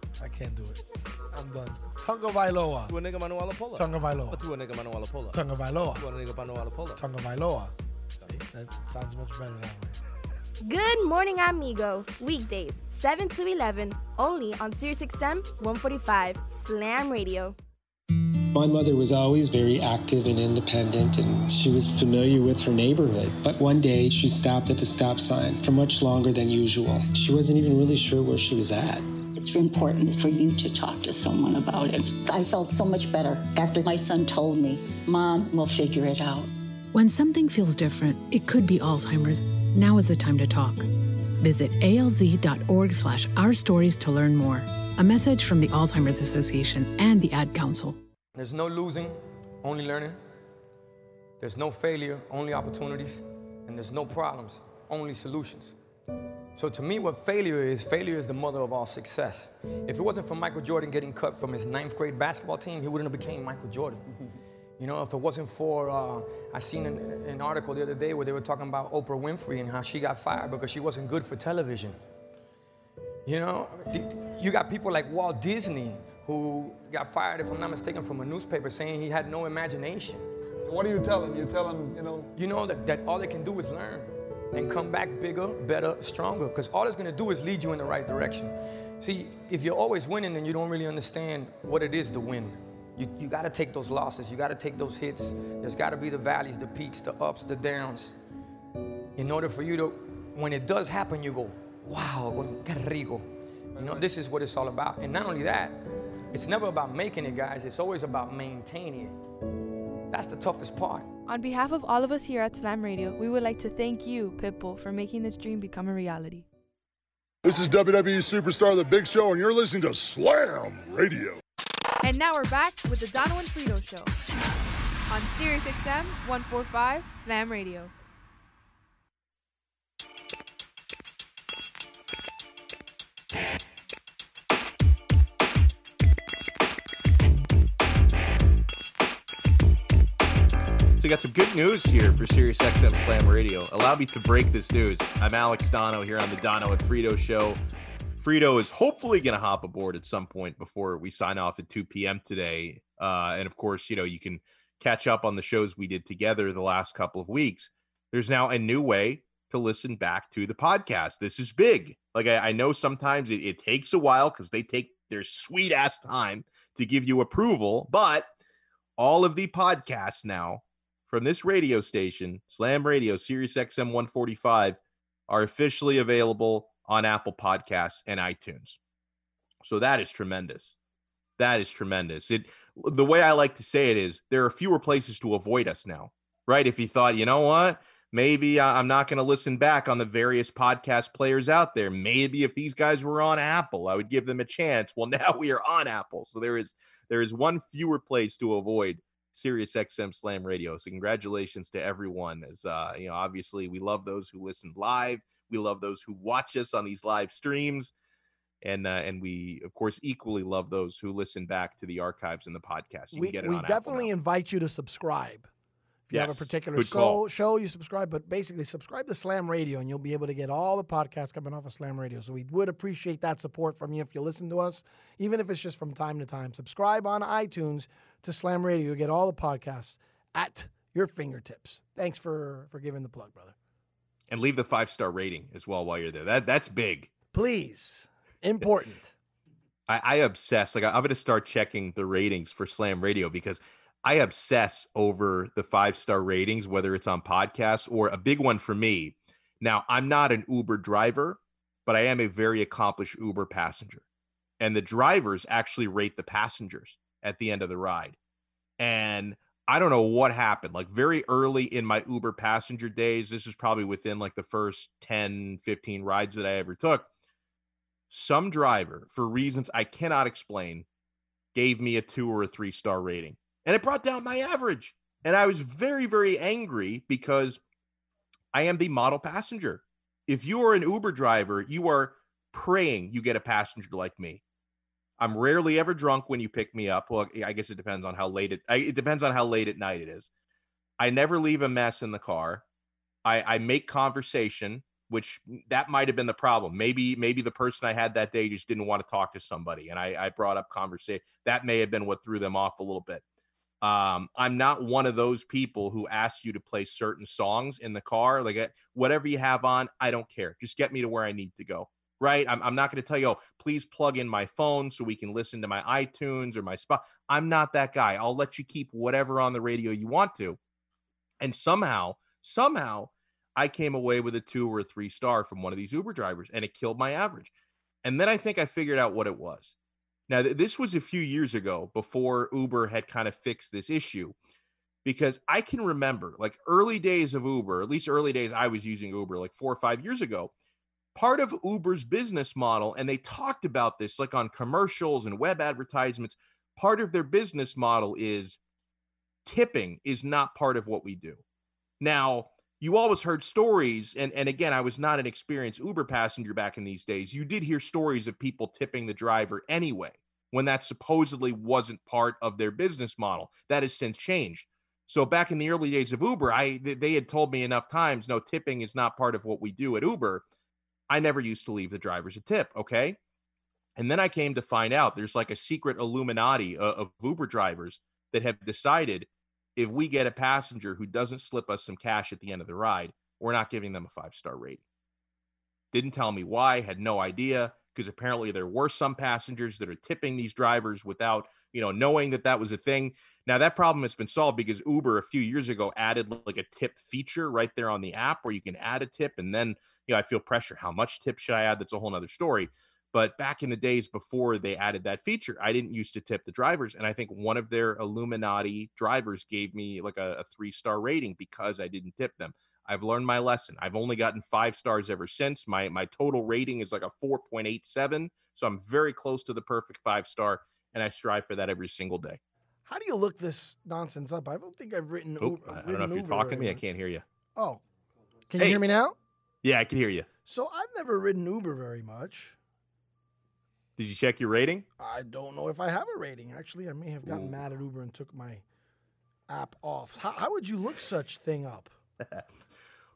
I can't do it. I'm done. Tunga Vailoa. Tua Nigga Manuel Lapola. Tunga Vailoa. Tua Nigga Manuel Lapola. Tunga Vailoa. Tua Nigga Manuel Lapola. Tunga Vailoa. See, that sounds much better that way. Good morning, amigo. Weekdays, 7 to 11, only on SiriusXM 145 Slam Radio. My mother was always very active and independent, and she was familiar with her neighborhood. But one day, she stopped at the stop sign for much longer than usual. She wasn't even really sure where she was at. It's important for you to talk to someone about it. I felt so much better after my son told me, Mom, we'll figure it out. When something feels different, it could be Alzheimer's. Now is the time to talk. Visit alz.org slash our stories to learn more. A message from the Alzheimer's Association and the Ad Council. There's no losing, only learning. There's no failure, only opportunities. And there's no problems, only solutions. So to me, what failure is, failure is the mother of all success. If it wasn't for Michael Jordan getting cut from his ninth grade basketball team, he wouldn't have became Michael Jordan. You know, if it wasn't for, uh, I seen an, an article the other day where they were talking about Oprah Winfrey and how she got fired because she wasn't good for television. You know, you got people like Walt Disney who got fired, if I'm not mistaken, from a newspaper saying he had no imagination. So what do you tell them? You tell them, you know, You know that, that all they can do is learn and come back bigger, better, stronger, because all it's gonna do is lead you in the right direction. See, if you're always winning, then you don't really understand what it is to win. You, you gotta take those losses, you gotta take those hits. There's gotta be the valleys, the peaks, the ups, the downs. In order for you to, when it does happen, you go, wow, qué rico. You know, this is what it's all about. And not only that, it's never about making it, guys, it's always about maintaining it. That's the toughest part. On behalf of all of us here at Slam Radio, we would like to thank you, Pitbull, for making this dream become a reality. This is WWE superstar The Big Show, and you're listening to Slam Radio. And now we're back with the Dono and Frito Show on SiriusXM 145 Slam Radio. Got some good news here for Sirius XM Slam Radio. Allow me to break this news. I'm Alex Dono here on the Dono and Frito show. Frito is hopefully going to hop aboard at some point before we sign off at 2 p.m. today. Uh, and of course, you know, you can catch up on the shows we did together the last couple of weeks. There's now a new way to listen back to the podcast. This is big. Like, I, I know sometimes it, it takes a while because they take their sweet ass time to give you approval, but all of the podcasts now from this radio station, Slam Radio, Sirius XM 145, are officially available on Apple Podcasts and iTunes. So that is tremendous. That is tremendous. It the way I like to say it is there are fewer places to avoid us now, right? If you thought, you know what, maybe I'm not going to listen back on the various podcast players out there. Maybe if these guys were on Apple, I would give them a chance. Well, now we are on Apple, so there is there is one fewer place to avoid Sirius XM Slam Radio. So congratulations to everyone. As uh, you know, obviously we love those who listen live. We love those who watch us on these live streams. And uh, and we of course equally love those who listen back to the archives and the podcast. You we can get it we definitely invite you to subscribe. If you have a particular show, show, you subscribe, but basically subscribe to Slam Radio and you'll be able to get all the podcasts coming off of Slam Radio. So we would appreciate that support from you if you listen to us, even if it's just from time to time. Subscribe on iTunes to Slam Radio. You'll get all the podcasts at your fingertips. Thanks for for giving the plug, brother. and leave the five star rating as well while you're there. That that's big. Please. Important. I, I obsess. Like I- I'm going to start checking the ratings for Slam Radio because I obsess over the five star ratings, whether it's on podcasts or a big one for me. Now, I'm not an Uber driver, but I am a very accomplished Uber passenger. And the drivers actually rate the passengers at the end of the ride. And I don't know what happened. Like very early in my Uber passenger days, this is probably within like the first 10, 15 rides that I ever took. Some driver, for reasons I cannot explain, gave me a two or a three star rating. And it brought down my average. And I was very, very angry because I am the model passenger. If you are an Uber driver, you are praying you get a passenger like me. I'm rarely ever drunk when you pick me up. Well, I guess it depends on how late it. It depends on how late at night it is. I never leave a mess in the car. I, I make conversation, which that might have been the problem. Maybe maybe the person I had that day just didn't want to talk to somebody, and I, I brought up conversation. That may have been what threw them off a little bit. Um, I'm not one of those people who asks you to play certain songs in the car. Like uh, whatever you have on, I don't care. Just get me to where I need to go right? I'm, I'm not going to tell you, oh, please plug in my phone so we can listen to my iTunes or my spot. I'm not that guy. I'll let you keep whatever on the radio you want to. And somehow, somehow, I came away with a two or a three star from one of these Uber drivers and it killed my average. And then I think I figured out what it was. Now, th- this was a few years ago before Uber had kind of fixed this issue because I can remember like early days of Uber, at least early days I was using Uber like four or five years ago part of Uber's business model, and they talked about this like on commercials and web advertisements. Part of their business model is tipping is not part of what we do. Now, you always heard stories, and, and again, I was not an experienced Uber passenger back in these days. You did hear stories of people tipping the driver anyway, when that supposedly wasn't part of their business model. That has since changed. So back in the early days of Uber, I they had told me enough times, no, tipping is not part of what we do at Uber. I never used to leave the drivers a tip. Okay. And then I came to find out there's like a secret Illuminati of, of Uber drivers that have decided if we get a passenger who doesn't slip us some cash at the end of the ride, we're not giving them a five star rating. Didn't tell me why, had no idea because apparently there were some passengers that are tipping these drivers without, you know, knowing that that was a thing. Now that problem has been solved because Uber a few years ago added like a tip feature right there on the app where you can add a tip and then, you know, I feel pressure. How much tip should I add? That's a whole nother story. But back in the days before they added that feature, I didn't used to tip the drivers. And I think one of their Illuminati drivers gave me like a, a three star rating because I didn't tip them. I've learned my lesson. I've only gotten five stars ever since. My my total rating is like a 4.87. So I'm very close to the perfect five star. And I strive for that every single day. How do you look this nonsense up? I don't think I've written. Oh, Uber, I don't know if you're talking to me. I can't hear you. Oh, can you hear me now? Yeah, I can hear you. So I've never ridden Uber very much. Did you check your rating? I don't know if I have a rating. Actually, I may have gotten mad at Uber and took my app off. How, how would you look such thing up?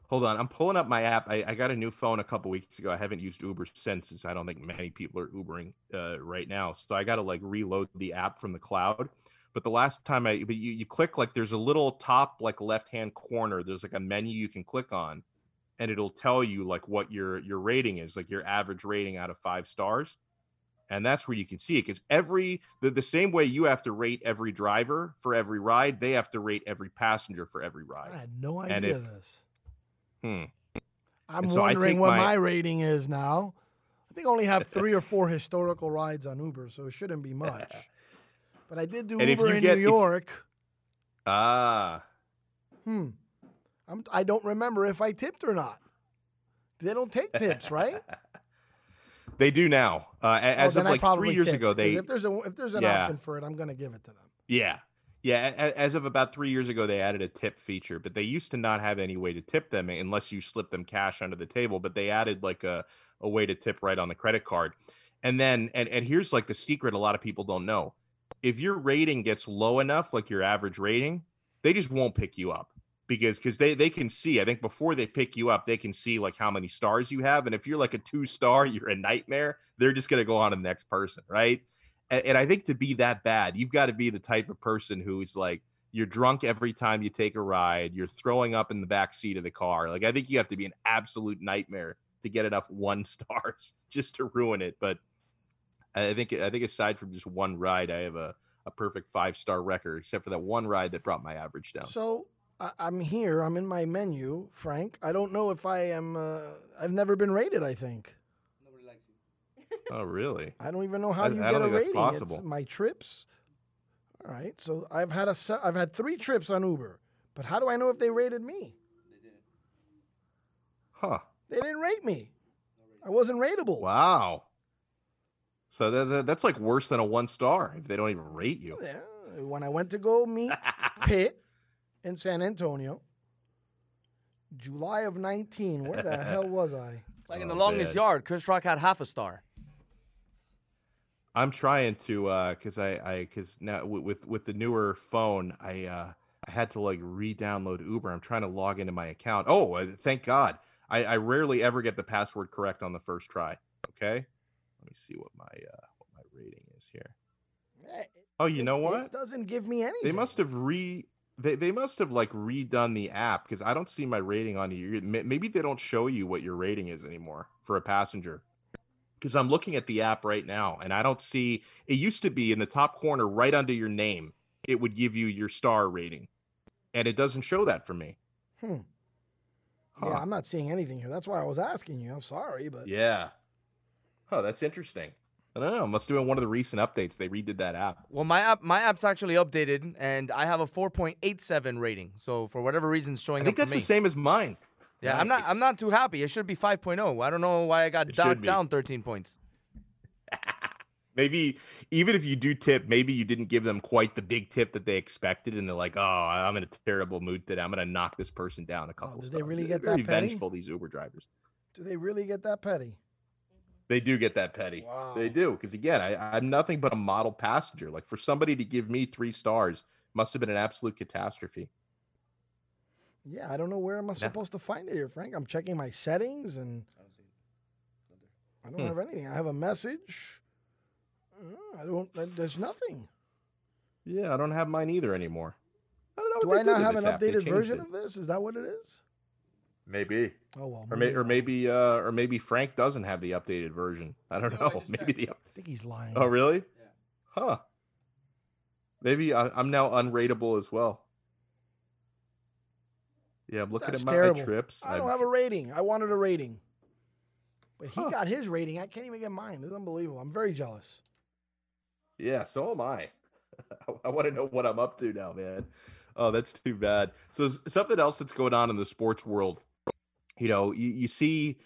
Hold on, I'm pulling up my app. I, I got a new phone a couple weeks ago. I haven't used Uber since, since I don't think many people are Ubering uh, right now. So I got to like reload the app from the cloud. But the last time I, but you, you click like there's a little top like left hand corner. There's like a menu you can click on, and it'll tell you like what your your rating is, like your average rating out of five stars. And that's where you can see it because every the, the same way you have to rate every driver for every ride, they have to rate every passenger for every ride. I had no And idea if- this. Hmm. I'm And wondering what my- my rating is now. I think I only have three or four historical rides on Uber, so it shouldn't be much. But I did do And if Uber in get- New if- York. Ah, Hmm. I'm, I don't remember if I tipped or not. They don't take tips, right? they do now. Uh, Oh, as then of like three years tipped, ago, they if there's a if there's an Yeah. option for it, I'm gonna give it to them. Yeah. Yeah. As of about three years ago, they added a tip feature, but they used to not have any way to tip them unless you slip them cash under the table. But they added like a, a way to tip right on the credit card. And then, and, and here's like the secret a lot of people don't know. If your rating gets low enough, like your average rating, they just won't pick you up because because they they can see i think before they pick you up they can see like how many stars you have and if you're like a two star you're a nightmare they're just going to go on to the next person right and, i think to be that bad you've got to be the type of person who's like you're drunk every time you take a ride you're throwing up in the back seat of the car like i think you have to be an absolute nightmare to get enough one stars just to ruin it but I think I think aside from just one ride, I have a, a perfect five star record, except for that one ride that brought my average down. So I'm here. I'm in my menu, Frank. I don't know if I am. Uh, I've never been rated. I think. Oh, really? I don't even know how I- you I get don't a think that's rating. It's my trips. All right. So I've had a se- I've had three trips on Uber, but how do I know if they rated me? They didn't. Huh. They didn't rate me. I wasn't rateable. Wow. So that, that- that's like worse than a one star if they don't even rate you. Yeah. When I went to go meet Pitt in San Antonio, July of 19, where the hell was I? Like in oh, the Oh, longest man. yard, Chris Rock had half a star. I'm trying to uh cuz I I cuz now with, with the newer phone, I uh I had to like re-download Uber. I'm trying to log into my account. Oh, uh, thank God. I I rarely ever get the password correct on the first try. Okay? Let me see what my uh what my rating is here. Oh, you know what? It doesn't give me anything. They must have re they, they must have like redone the app because I don't see my rating on here. Maybe they don't show you what your rating is anymore for a passenger. Because I'm looking at the app right now and I don't see it used to be in the top corner right under your name, it would give you your star rating. And it doesn't show that for me. Hmm. Yeah, I'm not seeing anything here. That's why I was asking you. I'm sorry, but Yeah. Oh, that's interesting. I don't know. It must have been one of the recent updates. They redid that app. Well, my app, my app's actually updated, and I have a 4.87 rating. So for whatever reason, it's showing I think up for that's me. the same as mine. Yeah, I'm not. I'm not too happy. It should be 5.0. I don't know why I got It docked down 13 points. Maybe even if you do tip, maybe you didn't give them quite the big tip that they expected, and they're like, "Oh, I'm in a terrible mood today. I'm going to knock this person down a oh, couple." Oh, did they really They're get very that petty? vengeful? These Uber drivers. do they really get that petty? They do get that petty. They do because again, I, I'm nothing but a model passenger. Like for somebody to give me three stars must have been an absolute catastrophe. Yeah, I don't know where am I supposed to find it here, Frank. I'm checking my settings and I don't Hmm. have anything. I have a message. Uh, I don't. There's nothing. Yeah, I don't have mine either anymore. I don't know. Do I not have an this app. They updated version it. of this? Is that what it is? Maybe. Oh well. Or, may, or maybe uh or maybe Frank doesn't have the updated version. I don't know. Maybe the up- I think he's lying. Oh really? Huh. Maybe I, I'm now unrateable as well. Yeah, I'm looking That's at my terrible. trips. I don't I'm- have a rating. I wanted a rating, but he Huh. got his rating. I can't even get mine. It's unbelievable. I'm very jealous. Yeah, so am I. I want to know what I'm up to now, man. Oh, that's too bad. So something else that's going on in the sports world. You know, you, you see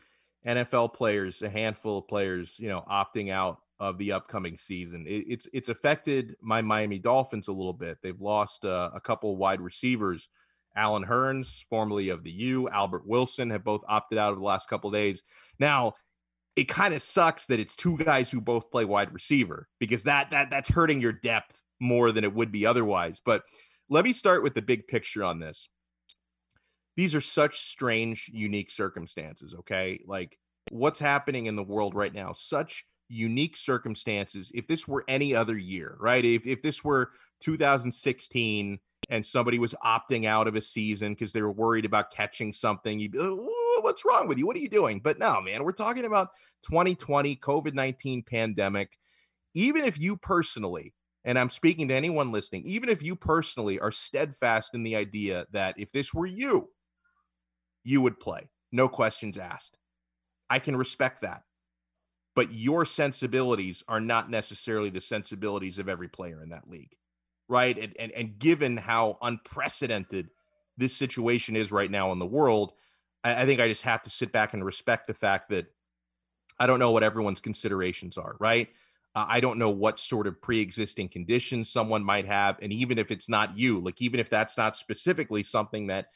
NFL players, a handful of players, you know, opting out of the upcoming season. It, it's it's affected my Miami Dolphins a little bit. They've lost uh, a couple wide receivers. Allen Hurns, formerly of the U, Albert Wilson have both opted out of the last couple days. Now, it kind of sucks that it's two guys who both play wide receiver because that that that's hurting your depth more than it would be otherwise. But let me start with the big picture on this. These are such strange, unique circumstances, okay? Like what's happening in the world right now, such unique circumstances. If this were any other year, right? If if this were 2016 and somebody was opting out of a season because they were worried about catching something, you'd be, "Oh, what's wrong with you? What are you doing? But no, man, we're talking about 2020 COVID 19 pandemic. Even if you personally, and I'm speaking to anyone listening, even if you personally are steadfast in the idea that if this were you, you would play, no questions asked. I can respect that. But your sensibilities are not necessarily the sensibilities of every player in that league right? And, and and given how unprecedented this situation is right now in the world, I, I think I just have to sit back and respect the fact that I don't know what everyone's considerations are, right? Uh, I don't know what sort of pre-existing conditions someone might have, and even if it's not you, like even if that's not specifically something that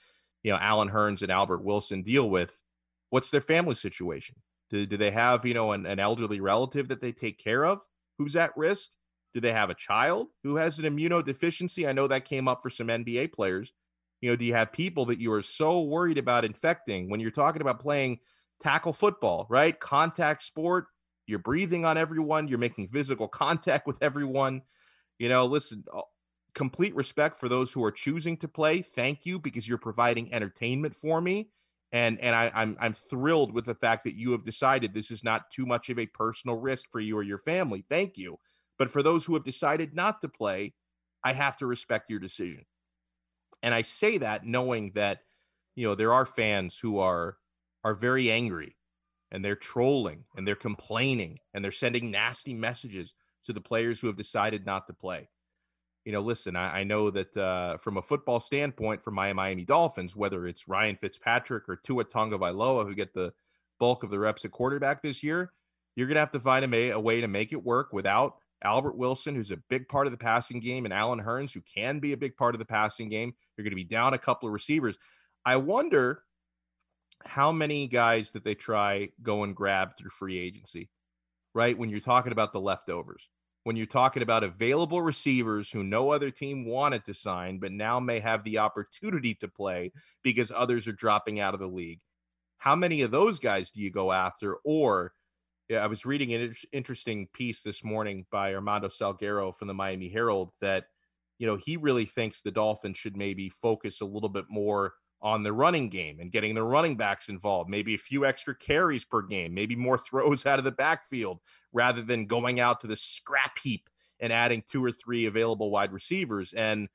you know Allen Hurns and Albert Wilson deal with, what's their family situation? Do, do they have you know an, an elderly relative that they take care of who's at risk? Do they have a child who has an immunodeficiency? I know that came up for some NBA players. You know, do you have people that you are so worried about infecting when you're talking about playing tackle football, right? Contact sport, you're breathing on everyone, you're making physical contact with everyone. You know, listen, complete respect for those who are choosing to play. Thank you because you're providing entertainment for me And and I, I'm I'm thrilled with the fact that you have decided this is not too much of a personal risk for you or your family. Thank you. But for those who have decided not to play, I have to respect your decision. And I say that knowing that, you know, there are fans who are are very angry and they're trolling and they're complaining and they're sending nasty messages to the players who have decided not to play. You know, listen, I, I know that uh, from a football standpoint, for my Miami Dolphins, whether it's Ryan Fitzpatrick or Tua Tagovailoa who get the bulk of the reps at quarterback this year, you're going to have to find a, a way to make it work without Albert Wilson, who's a big part of the passing game, and Allen Hurns, who can be a big part of the passing game. You're going to be down a couple of receivers. I wonder how many guys that they try go and grab through free agency, right? When you're talking about the leftovers, when you're talking about available receivers who no other team wanted to sign, but now may have the opportunity to play because others are dropping out of the league. How many of those guys do you go after? Or yeah, I was reading an interesting piece this morning by Armando Salguero from the Miami Herald that, you know, he really thinks the Dolphins should maybe focus a little bit more on the running game and getting the running backs involved, maybe a few extra carries per game, maybe more throws out of the backfield rather than going out to the scrap heap and adding two or three available wide receivers. And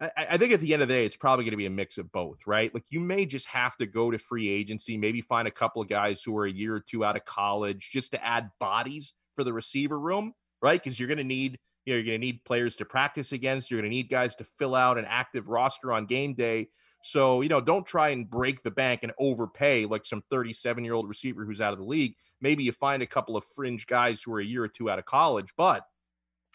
I, I think at the end of the day, it's probably going to be a mix of both, right? Like you may just have to go to free agency, maybe find a couple of guys who are a year or two out of college just to add bodies for the receiver room, right? Because you're going to need you know, you're going to need players to practice against. You're going to need guys to fill out an active roster on game day. So, you know, don't try and break the bank and overpay like some 37 year old receiver who's out of the league. Maybe you find a couple of fringe guys who are a year or two out of college, but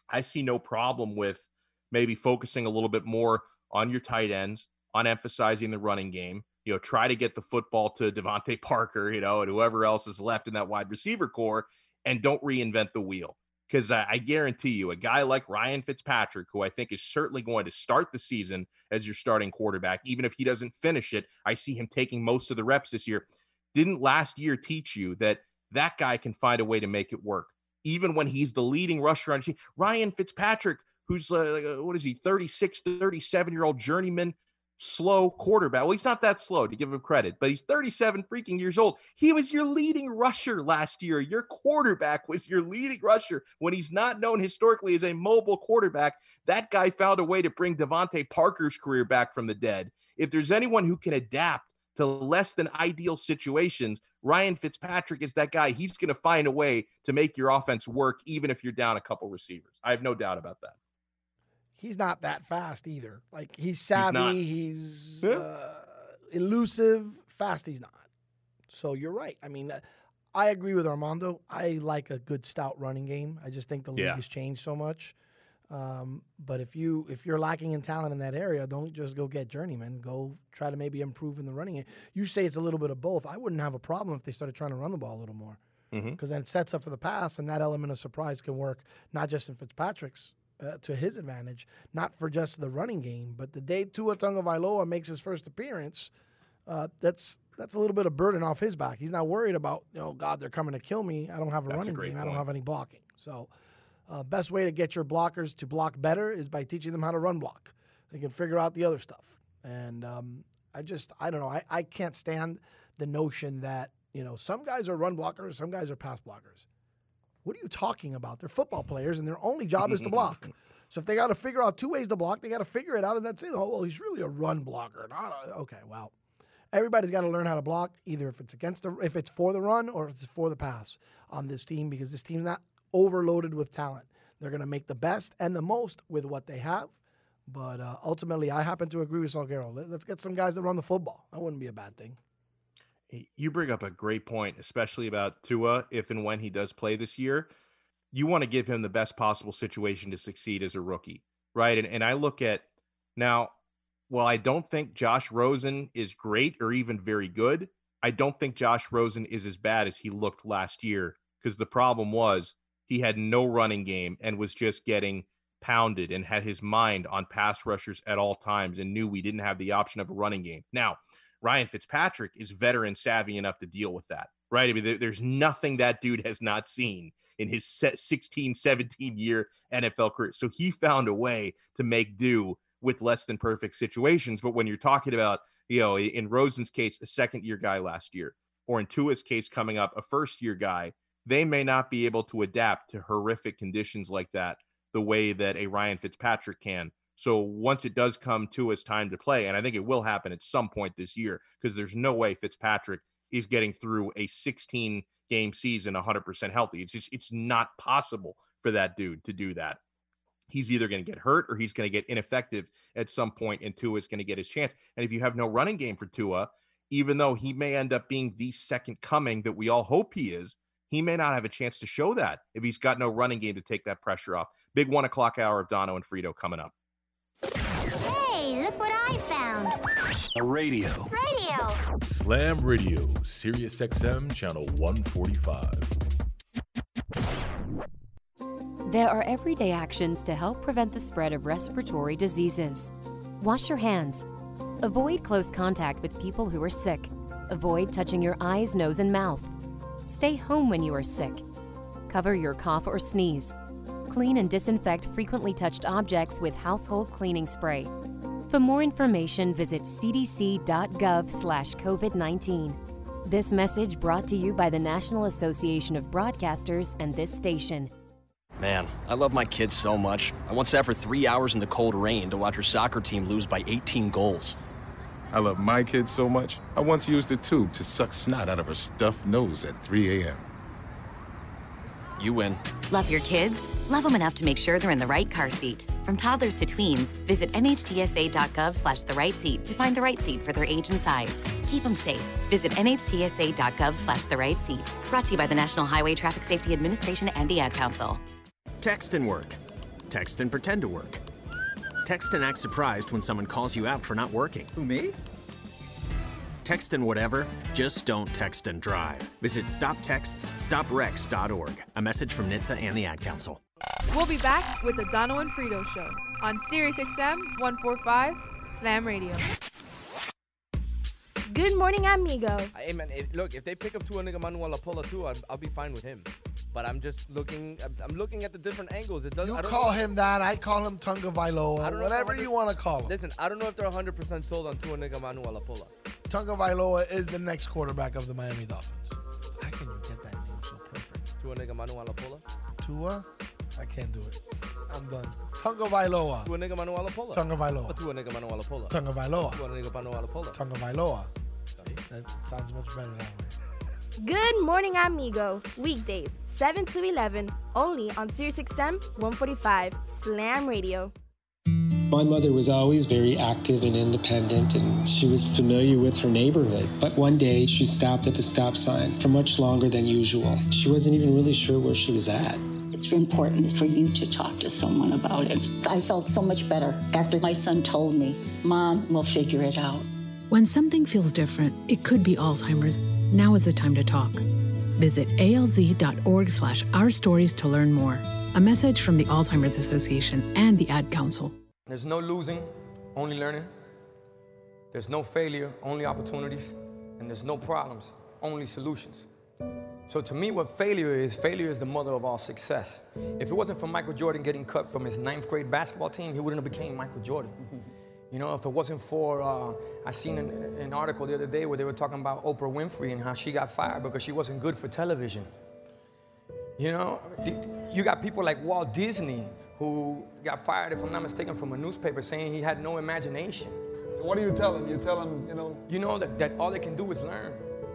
I see no problem with maybe focusing a little bit more on your tight ends, on emphasizing the running game. You know, try to get the football to DeVante Parker, you know, and whoever else is left in that wide receiver corps, and don't reinvent the wheel because I, I, guarantee you, a guy like Ryan Fitzpatrick, who I think is certainly going to start the season as your starting quarterback, even if he doesn't finish it, I see him taking most of the reps this year. Didn't last year teach you that that guy can find a way to make it work, even when he's the leading rusher on team? Ryan Fitzpatrick, who's uh, what is he, 36, 37 year old journeyman slow quarterback. Well, he's not that slow to give him credit, but he's 37 freaking years old. He was your leading rusher last year. Your quarterback was your leading rusher when he's not known historically as a mobile quarterback. That guy found a way to bring DeVante Parker's career back from the dead. If there's anyone who can adapt to less than ideal situations, Ryan Fitzpatrick is that guy. He's going to find a way to make your offense work, even if you're down a couple receivers. I have no doubt about that he's not that fast either. Like he's savvy, he's, he's uh, elusive, fast he's not. So you're right. I mean, uh, I agree with Armando. I like a good stout running game. I just think the league yeah. has changed so much. Um, but if you if you're lacking in talent in that area, don't just go get journeyman. Go try to maybe improve in the running. You say it's a little bit of both. I wouldn't have a problem if they started trying to run the ball a little more because mm-hmm. then it sets up for the pass, and that element of surprise can work not just in Fitzpatrick's uh, to his advantage, not for just the running game, but the day Tua Tagovailoa makes his first appearance, uh, that's that's a little bit of burden off his back. He's not worried about, oh God, they're coming to kill me. I don't have a that's running a game. Point. I don't have any blocking. So, uh, best way to get your blockers to block better is by teaching them how to run block. They can figure out the other stuff. And um, I just, I don't know. I, I can't stand the notion that you know some guys are run blockers, some guys are pass blockers. What are you talking about? They're football players, and their only job is to mm-hmm, block. Mm-hmm, mm-hmm. So if they got to figure out two ways to block, they got to figure it out, and that's it. Oh, well, he's really a run blocker. Not a, okay, well, everybody's got to learn how to block, either if it's against the, if it's for the run or if it's for the pass on this team, because this team's not overloaded with talent. They're going to make the best and the most with what they have. But uh, ultimately, I happen to agree with Salguero. Let's get some guys that run the football. That wouldn't be a bad thing. You bring up a great point, especially about Tua, if and when he does play this year. You want to give him the best possible situation to succeed as a rookie, right? And, and I look at now, while I don't think Josh Rosen is great or even very good, I don't think Josh Rosen is as bad as he looked last year because the problem was he had no running game and was just getting pounded and had his mind on pass rushers at all times and knew we didn't have the option of a running game. Now, Ryan Fitzpatrick is veteran savvy enough to deal with that, right? I mean, there, there's nothing that dude has not seen in his 16, 17 year NFL career. So he found a way to make do with less than perfect situations. But when you're talking about you know, in Rosen's case, a second year guy last year, or in Tua's case, coming up, a first year guy, they may not be able to adapt to horrific conditions like that the way that a Ryan Fitzpatrick can. So once it does come to his time to play, and I think it will happen at some point this year, because there's no way Fitzpatrick is getting through a 16 game season 100% healthy. It's just it's not possible for that dude to do that. He's either going to get hurt or he's going to get ineffective at some point, and Tua is going to get his chance. And if you have no running game for Tua, even though he may end up being the second coming that we all hope he is, he may not have a chance to show that if he's got no running game to take that pressure off. Big one o'clock hour of Dono and Frito coming up. Hey, look what I found. A radio. Radio. Slam Radio, Sirius XM, channel 145. There are everyday actions to help prevent the spread of respiratory diseases. Wash your hands. Avoid close contact with people who are sick. Avoid touching your eyes, nose, and mouth. Stay home when you are sick. Cover your cough or sneeze. Clean and disinfect frequently touched objects with household cleaning spray. For more information, visit cdc.gov/covid19. This message brought to you by the National Association of Broadcasters and this station. Man, I love my kids so much. I once sat for three hours in the cold rain to watch her soccer team lose by 18 goals. I love my kids so much, I once used a tube to suck snot out of her stuffed nose at 3 a.m. You win. Love your kids? Love them enough to make sure they're in the right car seat. From toddlers to tweens, visit nhtsa.gov slash the right seat to find the right seat for their age and size. Keep them safe. Visit nhtsa.gov slash the right seat. Brought to you by the National Highway Traffic Safety Administration and the Ad Council. Text and work. Text and pretend to work. Text and act surprised when someone calls you out for not working. Who, me? Text and whatever, just don't text and drive. Visit stoptextsstopwrecks.org. A message from NHTSA and the Ad Council. We'll be back with the Dono and Frito Show on Sirius XM 145 Slam Radio. Good morning, amigo. Hey man, if, look, if they pick up Tua Nigga Lapola too, I'll, I'll be fine with him. But I'm just looking. I'm, I'm looking at the different angles. It does. You I don't call know- him that. I call him Tunga I Vailoa. don't know if Whatever you want to call him. Listen, I don't know if they're 100 percent sold on Tua Nigga Lapola. Tunga Vailoa is the next quarterback of the Miami Dolphins. How can you get that name so perfect? Tua Nigga Lapola. Tua? I can't do it. I'm done. Tunga Vailoa. Tua Nigga Lapola. Tunga Vailoa. Tua Nigga Lapola. Tunga Vailoa. Tua Nigga Lapola. Tunga Vailoa. See, that sounds much better that way. Good morning, amigo. Weekdays, 7 to 11, only on SiriusXM 145 Slam Radio. My mother was always very active and independent, and she was familiar with her neighborhood. But one day, she stopped at the stop sign for much longer than usual. She wasn't even really sure where she was at. It's important for you to talk to someone about it. I felt so much better after my son told me, Mom, we'll figure it out. When something feels different, it could be Alzheimer's. Now is the time to talk. Visit alz.org slash our stories to learn more. A message from the Alzheimer's Association and the Ad Council. There's no losing, only learning. There's no failure, only opportunities. And there's no problems, only solutions. So to me, what failure is, failure is the mother of all success. If it wasn't for Michael Jordan getting cut from his ninth grade basketball team, he wouldn't have became Michael Jordan. You know, if it wasn't for, uh, I seen an, an article the other day where they were talking about Oprah Winfrey and how she got fired because she wasn't good for television. You know, you got people like Walt Disney who got fired, if I'm not mistaken, from a newspaper saying he had no imagination. So what do you tell him? You tell him, you know, You know that, that all they can do is learn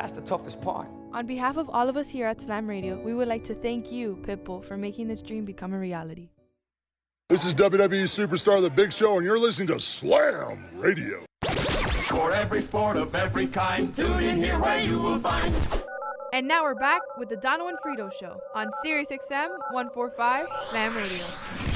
That's the toughest part. On behalf of all of us here at Slam Radio, we would like to thank you, Pitbull, for making this dream become a reality. This is WWE Superstar The Big Show, and you're listening to Slam Radio. For every sport of every kind, tune in here where you will find. And now we're back with the Dono and Frito Show on Sirius XM 145 Slam Radio.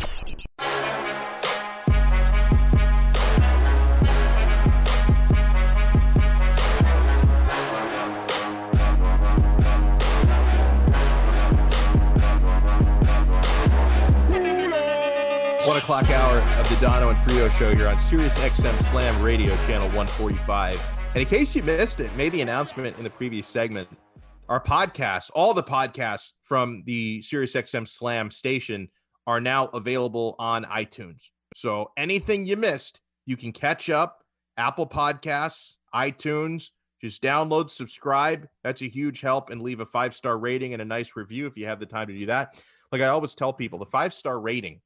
O'clock hour of the Dono and Frito show here on Sirius XM Slam Radio, channel 145. And in case you missed it, made the announcement in the previous segment. Our podcasts, all the podcasts from the Sirius XM Slam station, are now available on iTunes. So anything you missed, you can catch up. Apple Podcasts, iTunes, just download, subscribe. That's a huge help, and leave a five star rating and a nice review if you have the time to do that. Like I always tell people, the five star rating,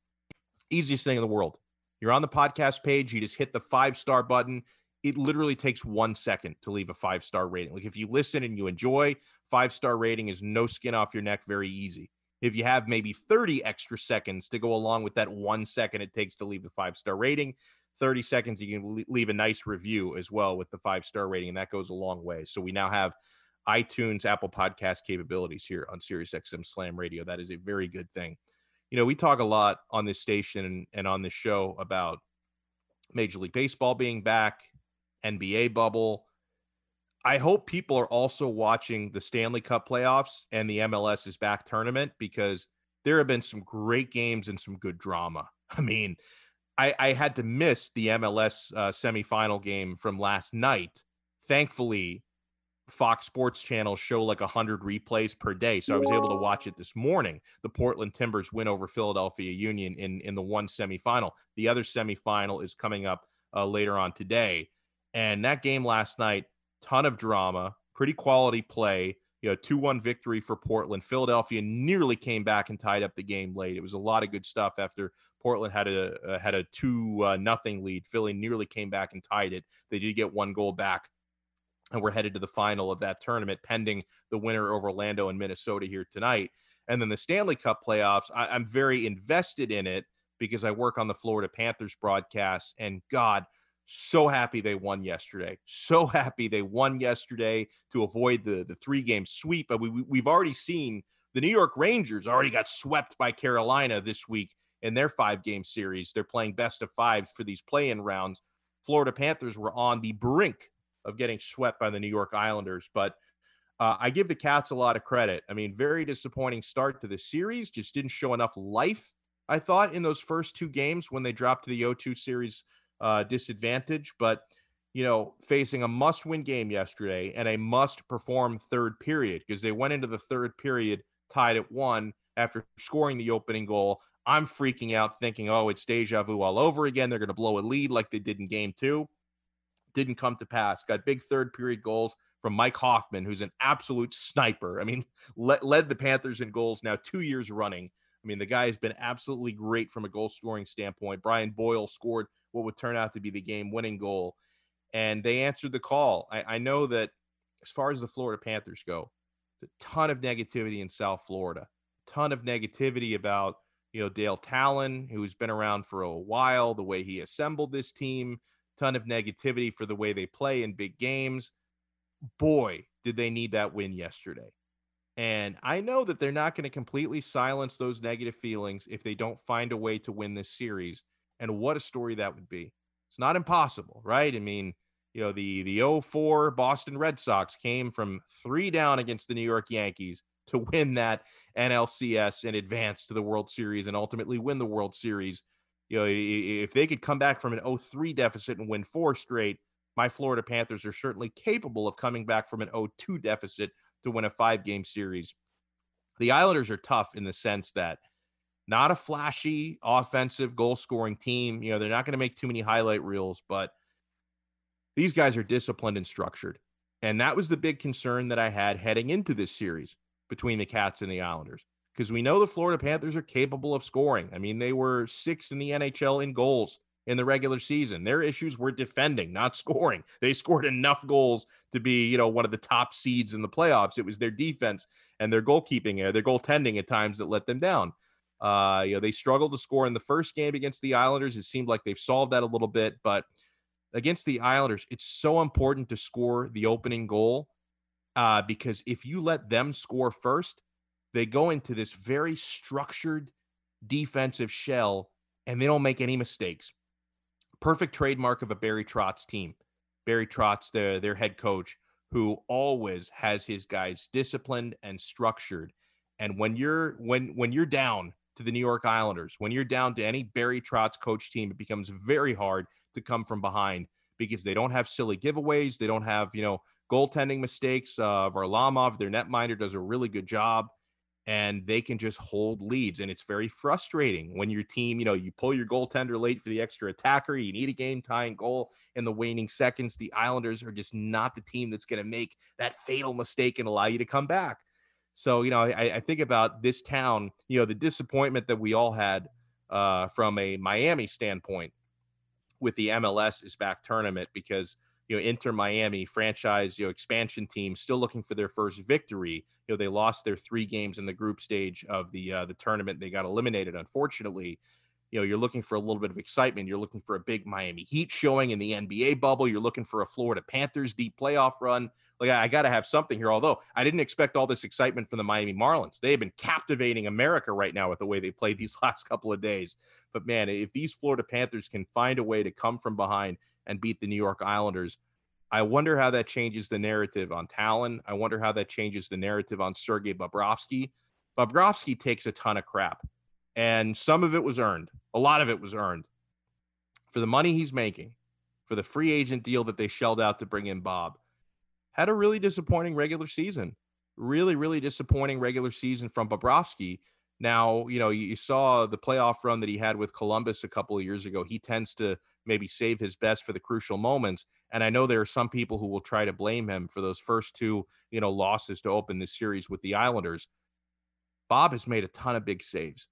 easiest thing in the world. You're on the podcast page, you just hit the five star button. It literally takes one second to leave a five star rating. Like if you listen and you enjoy, five star rating is no skin off your neck, very easy. If you have maybe 30 extra seconds to go along with that one second it takes to leave the five star rating, 30 seconds, you can leave a nice review as well with the five star rating, and that goes a long way. So we now have iTunes, Apple Podcast capabilities here on Sirius XM Slam Radio. That is a very good thing. You know, we talk a lot on this station and on this show about Major League Baseball being back, NBA bubble. I hope people are also watching the Stanley Cup playoffs and the MLS is back tournament because there have been some great games and some good drama. I mean, I, I had to miss the MLS uh, semifinal game from last night. Thankfully, Fox Sports channels show like 100 replays per day. So I was able to watch it this morning. The Portland Timbers win over Philadelphia Union in, in the one semifinal. The other semifinal is coming up uh, later on today. And that game last night, ton of drama, pretty quality play. You know, 2 1 victory for Portland. Philadelphia nearly came back and tied up the game late. It was a lot of good stuff after Portland had a uh, had a two uh, nothing lead. Philly nearly came back and tied it. They did get one goal back and we're headed to the final of that tournament, pending the winner over Orlando and Minnesota here tonight. And then the Stanley Cup playoffs, I, I'm very invested in it because I work on the Florida Panthers broadcast. And God, so happy they won yesterday. So happy they won yesterday to avoid the the three game sweep. But we, we have already seen the New York Rangers already got swept by Carolina this week in their five game series. They're playing best of five for these play in rounds. Florida Panthers were on the brink of getting swept by the New York Islanders. But uh, I give the Cats a lot of credit. I mean, very disappointing start to the series. Just didn't show enough life, I thought, in those first two games when they dropped to the 0 2 series uh, disadvantage. But, you know, facing a must win game yesterday and a must perform third period because they went into the third period tied at one after scoring the opening goal. I'm freaking out thinking, oh, it's deja vu all over again. They're going to blow a lead like they did in game two didn't come to pass. Got big third period goals from Mike Hoffman, who's an absolute sniper. I mean, led, led the Panthers in goals now two years running. I mean, the guy has been absolutely great from a goal scoring standpoint. Brian Boyle scored what would turn out to be the game winning goal, and they answered the call. I, I know that as far as the Florida Panthers go, a ton of negativity in South Florida, ton of negativity about you know Dale Tallon, who's been around for a while, the way he assembled this team, ton of negativity for the way they play in big games. Boy, did they need that win yesterday. And I know that they're not going to completely silence those negative feelings if they don't find a way to win this series. And what a story that would be. It's not impossible, right? I mean, you know, the the 04 Boston Red Sox came from 3 down against the New York Yankees to win that NLCS and advance to the World Series and ultimately win the World Series you know, if they could come back from an 0-3 deficit and win four straight, my Florida Panthers are certainly capable of coming back from an 0-2 deficit to win a five-game series. The Islanders are tough in the sense that not a flashy offensive goal scoring team. You know, they're not going to make too many highlight reels, but these guys are disciplined and structured. And that was the big concern that I had heading into this series between the Cats and the Islanders because we know the Florida Panthers are capable of scoring. I mean, they were sixth in the NHL in goals in the regular season. Their issues were defending, not scoring. They scored enough goals to be, you know, one of the top seeds in the playoffs. It was their defense and their goalkeeping, uh, their goaltending at times that let them down. Uh, you know, they struggled to score in the first game against the Islanders. It seemed like they've solved that a little bit, but against the Islanders, it's so important to score the opening goal uh, because if you let them score first, they go into this very structured defensive shell and they don't make any mistakes. Perfect trademark of a Barry Trotz team. Barry Trotz, the, their head coach, who always has his guys disciplined and structured. And when you're when when you're down to the New York Islanders. When you're down to any Barry Trotz coach team, it becomes very hard to come from behind because they don't have silly giveaways. They don't have, you know, goaltending mistakes. Uh, Varlamov, their netminder, does a really good job and they can just hold leads. And it's very frustrating when your team, you know, you pull your goaltender late for the extra attacker, you need a game tying goal in the waning seconds. The Islanders are just not the team that's going to make that fatal mistake and allow you to come back. So, you know, I, I, think about this town, you know, the disappointment that we all had uh, from a Miami standpoint with the MLS is back tournament because you know Inter Miami franchise you know expansion team still looking for their first victory. You know they lost their three games in the group stage of the uh, the tournament. They got eliminated unfortunately. You know you're looking for a little bit of excitement. You're looking for a big Miami Heat showing in the NBA bubble. You're looking for a Florida Panthers deep playoff run. Like I, I got to have something here. Although I didn't expect all this excitement from the Miami Marlins. They have been captivating America right now with the way they played these last couple of days. But man, if these Florida Panthers can find a way to come from behind and beat the New York Islanders, I wonder how that changes the narrative on Tallon. I wonder how that changes the narrative on Sergei Bobrovsky. Bobrovsky takes a ton of crap, and some of it was earned. A lot of it was earned for the money he's making, for the free agent deal that they shelled out to bring in Bob. Had a really disappointing regular season. Really, really disappointing regular season from Bobrovsky. Now, you know, you saw the playoff run that he had with Columbus a couple of years ago. He tends to maybe save his best for the crucial moments. And I know there are some people who will try to blame him for those first two, you know, losses to open this series with the Islanders. Bob has made a ton of big saves,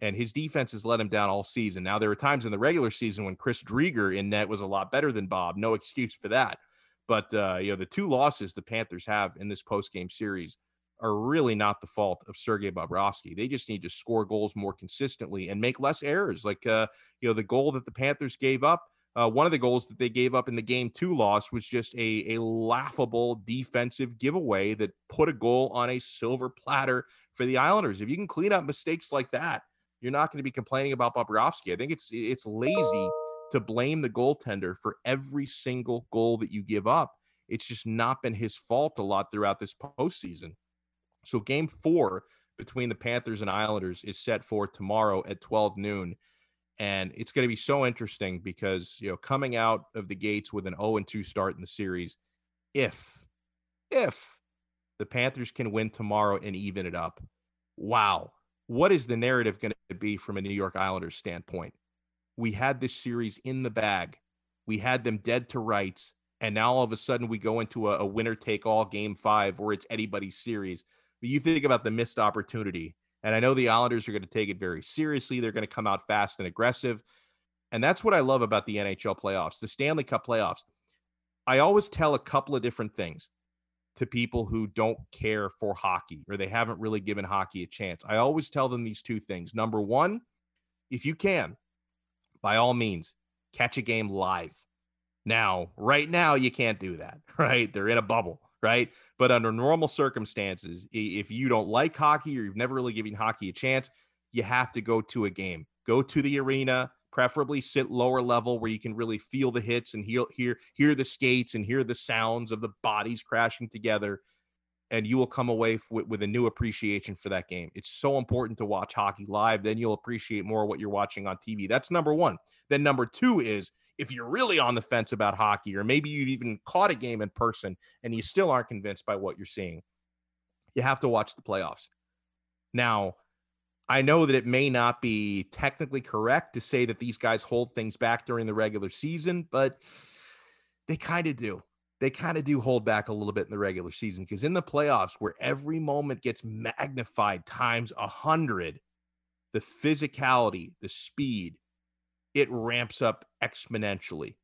and his defense has let him down all season. Now, there were times in the regular season when Chris Driedger in net was a lot better than Bob. No excuse for that. But, uh, you know, the two losses the Panthers have in this postgame series are really not the fault of Sergei Bobrovsky. They just need to score goals more consistently and make less errors. Like, uh, you know, the goal that the Panthers gave up, uh, one of the goals that they gave up in the game two loss was just a, a laughable defensive giveaway that put a goal on a silver platter for the Islanders. If you can clean up mistakes like that, you're not going to be complaining about Bobrovsky. I think it's it's lazy to blame the goaltender for every single goal that you give up. It's just not been his fault a lot throughout this postseason. So game four between the Panthers and Islanders is set for tomorrow at 12 noon. And it's going to be so interesting because, you know, coming out of the gates with an 0 and 2 start in the series, if, if the Panthers can win tomorrow and even it up, wow, what is the narrative going to be from a New York Islanders standpoint? We had this series in the bag, we had them dead to rights. And now all of a sudden we go into a, a winner take all game five where it's anybody's series you think about the missed opportunity. And I know the Islanders are going to take it very seriously. They're going to come out fast and aggressive. And that's what I love about the NHL playoffs, the Stanley Cup playoffs. I always tell a couple of different things to people who don't care for hockey or they haven't really given hockey a chance. I always tell them these two things. Number one, if you can, by all means, catch a game live. Now, right now, you can't do that, right? They're in a bubble right? But under normal circumstances, if you don't like hockey or you've never really given hockey a chance, you have to go to a game. Go to the arena, preferably sit lower level where you can really feel the hits and hear hear hear the skates and hear the sounds of the bodies crashing together and you will come away with, with a new appreciation for that game. It's so important to watch hockey live. Then you'll appreciate more what you're watching on TV. That's number one. Then number two is if you're really on the fence about hockey, or maybe you've even caught a game in person and you still aren't convinced by what you're seeing, you have to watch the playoffs. Now, I know that it may not be technically correct to say that these guys hold things back during the regular season, but they kind of do. They kind of do hold back a little bit in the regular season because in the playoffs, where every moment gets magnified times a hundred, the physicality, the speed, it ramps up exponentially.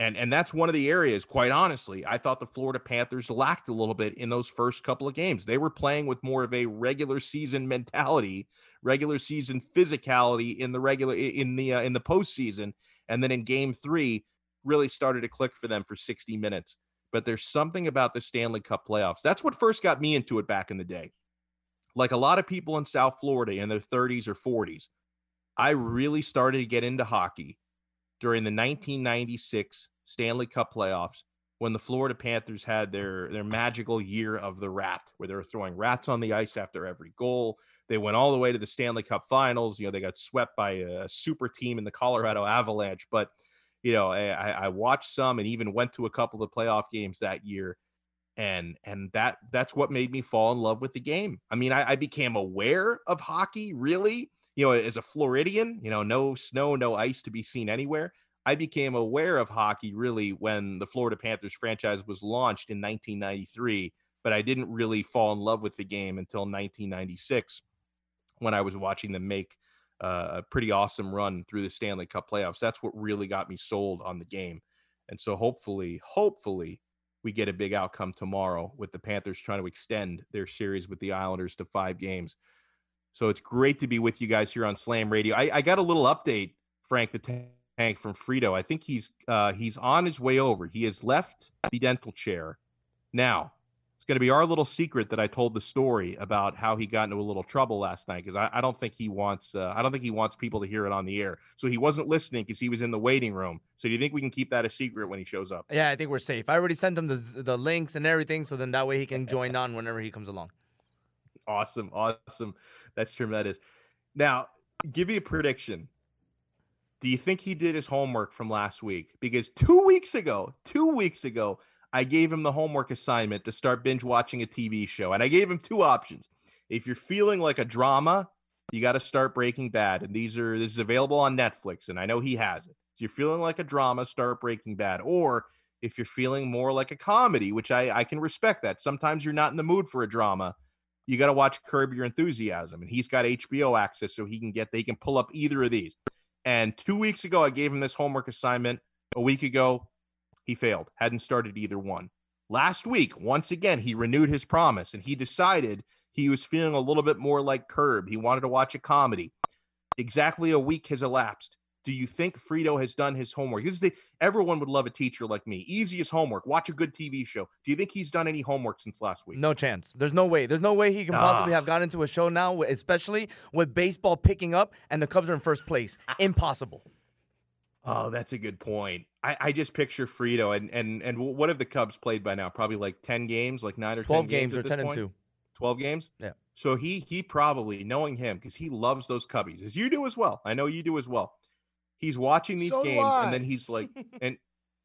And and that's one of the areas, quite honestly, I thought the Florida Panthers lacked a little bit in those first couple of games. They were playing with more of a regular season mentality, regular season physicality in the regular in the uh, in the postseason, and then in Game Three, really started to click for them for 60 minutes. But there's something about the Stanley Cup playoffs. That's what first got me into it back in the day. Like a lot of people in South Florida in their 30s or 40s, I really started to get into hockey during the 1996 Stanley Cup playoffs when the Florida Panthers had their their magical year of the rat, where they were throwing rats on the ice after every goal. They went all the way to the Stanley Cup Finals. You know, they got swept by a super team in the Colorado Avalanche. But you know, eh, I, I watched some and even went to a couple of playoff games that year, and and that that's what made me fall in love with the game. I mean, I, I became aware of hockey really. You know, as a Floridian, you know, no snow, no ice to be seen anywhere. I became aware of hockey really when the Florida Panthers franchise was launched in 1993, but I didn't really fall in love with the game until 1996 when I was watching them make uh, a pretty awesome run through the Stanley Cup playoffs. That's what really got me sold on the game. And so hopefully, hopefully, we get a big outcome tomorrow with the Panthers trying to extend their series with the Islanders to five games. So it's great to be with you guys here on Slam Radio. I, I got a little update, Frank the Tank from Frito. I think he's uh, he's on his way over. He has left the dental chair. Now, going to be our little secret that I told the story about how he got into a little trouble last night because I, I, don't think he wants uh, I don't think he wants people to hear it on the air. So he wasn't listening because he was in the waiting room. So do you think we can keep that a secret when he shows up? Yeah, I think we're safe. I already sent him the the links and everything, so then that way he can join on whenever he comes along. Awesome, awesome. That's tremendous. Now, give me a prediction. Do you think he did his homework from last week? Because two weeks ago, two weeks ago, I gave him the homework assignment to start binge watching a TV show. And I gave him two options. If you're feeling like a drama, you got to start Breaking Bad. And these are this is available on Netflix. And I know he has it. If you're feeling like a drama, start Breaking Bad. Or if you're feeling more like a comedy, which I, I can respect that. Sometimes you're not in the mood for a drama. You got to watch Curb Your Enthusiasm. And he's got HBO access so he can get they can pull up either of these. And two weeks ago, I gave him this homework assignment. A week ago, he failed, hadn't started either one. Last week, once again, he renewed his promise and he decided he was feeling a little bit more like Curb. He wanted to watch a comedy. Exactly a week has elapsed. Do you think Frito has done his homework? This is the everyone would love a teacher like me. Easiest homework. Watch a good TV show. Do you think he's done any homework since last week? No chance. There's no way. There's no way he can ah. possibly have gotten into a show now, especially with baseball picking up and the Cubs are in first place. Impossible. Oh, that's a good point. I, I just picture Frito and and and what have the Cubs played by now? Probably like ten games, like nine or 12 10 games, games or ten point? and two. Twelve games. Yeah. So he he probably knowing him because he loves those Cubbies as you do as well. I know you do as well. He's watching these So games and then he's like, and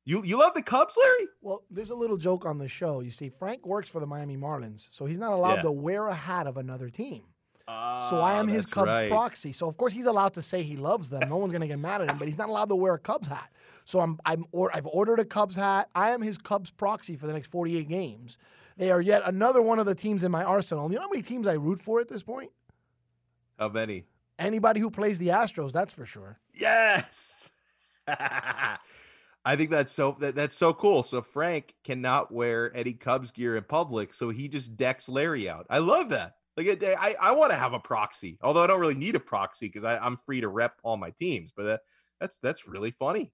you you love the Cubs, Larry? Well, there's a little joke on the show. You see, Frank works for the Miami Marlins, so he's not allowed Yeah. to wear a hat of another team. So I ah, am his Cubs right. proxy. So of course he's allowed to say he loves them. No one's gonna get mad at him, but he's not allowed to wear a Cubs hat. So I'm I'm or I've ordered a Cubs hat. I am his Cubs proxy for the next 48 games. They are yet another one of the teams in my arsenal. You know how many teams I root for at this point? How many? Anybody who plays the Astros, that's for sure. Yes. I think that's so that, that's so cool. So Frank cannot wear any Cubs gear in public, so he just decks Larry out. I love that. Like it- I, I want to have a proxy, although I don't really need a proxy because I'm free to rep all my teams. But that, that's that's really funny.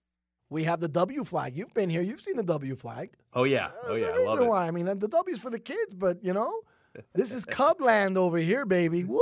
We have the W flag. You've been here. You've seen the W flag. Oh yeah, oh There's yeah, I love it. why. I mean, the W's for the kids, but you know, this is Cubland over here, baby. Woo!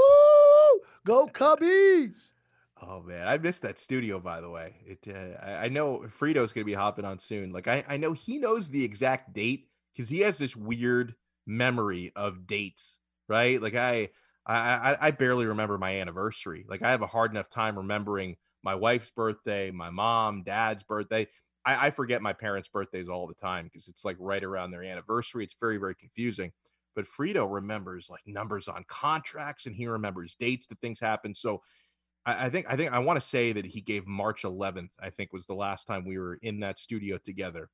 Go Cubbies! Oh man, I missed that studio. By the way, it uh, I, I know Frito's gonna be hopping on soon. Like I, I know he knows the exact date because he has this weird memory of dates, right? Like I, I, I- barely remember my anniversary. Like I have a hard enough time remembering my wife's birthday, my mom, dad's birthday. I, I forget my parents' birthdays all the time because it's like right around their anniversary. It's very, very confusing. But Frito remembers like numbers on contracts and he remembers dates that things happen. So I, I think I think I want to say that he gave March 11th. I think was the last time we were in that studio together.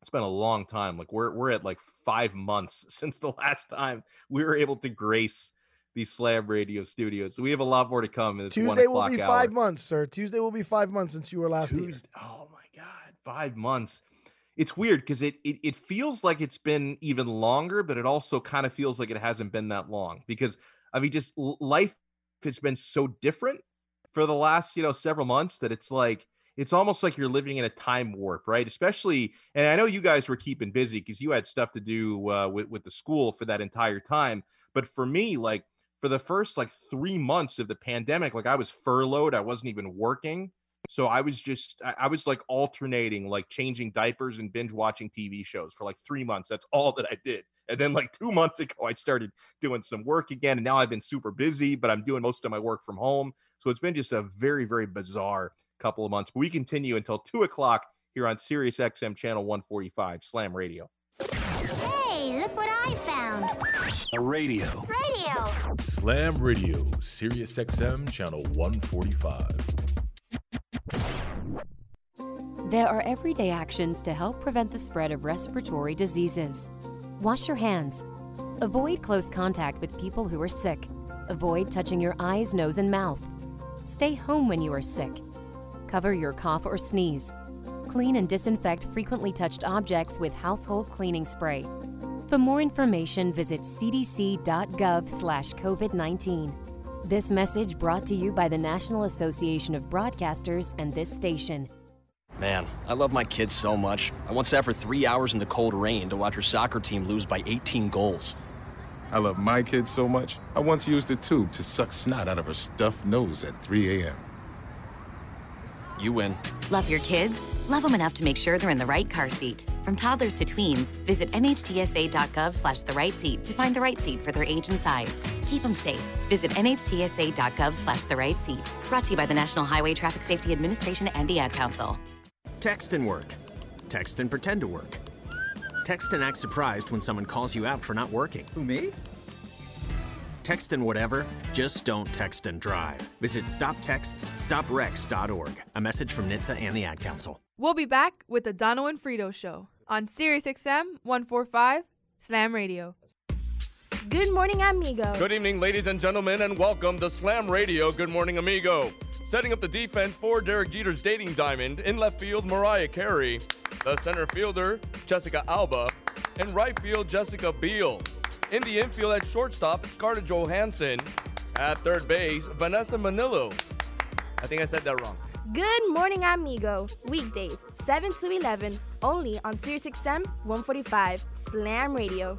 It's been a long time. Like we're we're at like five months since the last time we were able to grace these Slam Radio studios. So we have a lot more to come. In Tuesday will be hour. five months, sir. Tuesday will be five months since you were last here. Oh my god, five months. It's weird because it, it it feels like it's been even longer, but it also kind of feels like it hasn't been that long because I mean, just life has been so different for the last you know several months that it's like it's almost like you're living in a time warp, right? Especially, and I know you guys were keeping busy because you had stuff to do uh, with with the school for that entire time. But for me, like for the first like three months of the pandemic, like I was furloughed, I wasn't even working So I was just I, I was like alternating, like changing diapers and binge watching TV shows for like three months. That's all that I did. And then like two months ago, I started doing some work again. And now I've been super busy, but I'm doing most of my work from home. So it's been just a very, very bizarre couple of months. But we continue until two o'clock here on Sirius XM channel 145 Slam Radio. Hey, look what I found. A radio. Radio. Slam Radio, Sirius XM channel 145. There are everyday actions to help prevent the spread of respiratory diseases. Wash your hands. Avoid close contact with people who are sick. Avoid touching your eyes, nose, and mouth. Stay home when you are sick. Cover your cough or sneeze. Clean and disinfect frequently touched objects with household cleaning spray. For more information, visit cdc.gov slash COVID-19. This message brought to you by the National Association of Broadcasters and this station. Man, I love my kids so much. I once sat for three hours in the cold rain to watch her soccer team lose by 18 goals. I love my kids so much, I once used a tube to suck snot out of her stuffed nose at 3 a.m. You win. Love your kids? Love them enough to make sure they're in the right car seat. From toddlers to tweens, visit nhtsa.gov slash the right seat to find the right seat for their age and size. Keep them safe. Visit nhtsa.gov slash the right seat. Brought to you by the National Highway Traffic Safety Administration and the Ad Council. Text and work. Text and pretend to work. Text and act surprised when someone calls you out for not working. Who, me? Text and whatever, just don't text and drive. Visit stoptextsstopwrecks.org. A message from NHTSA and the Ad Council. We'll be back with the Dono and Frito Show on Sirius XM 145 Slam Radio. Good morning, amigo. Good evening, ladies and gentlemen, and welcome to Slam Radio. Good morning, amigo. Setting up the defense for Derek Jeter's dating diamond in left field, Mariah Carey. The center fielder, Jessica Alba. In right field, Jessica Biel. In the infield at shortstop, it's Scarlett Johansson. At third base, Vanessa Manillo. I think I said that wrong. Good morning, amigo. Weekdays, 7 to 11, only on SiriusXM 145 Slam Radio.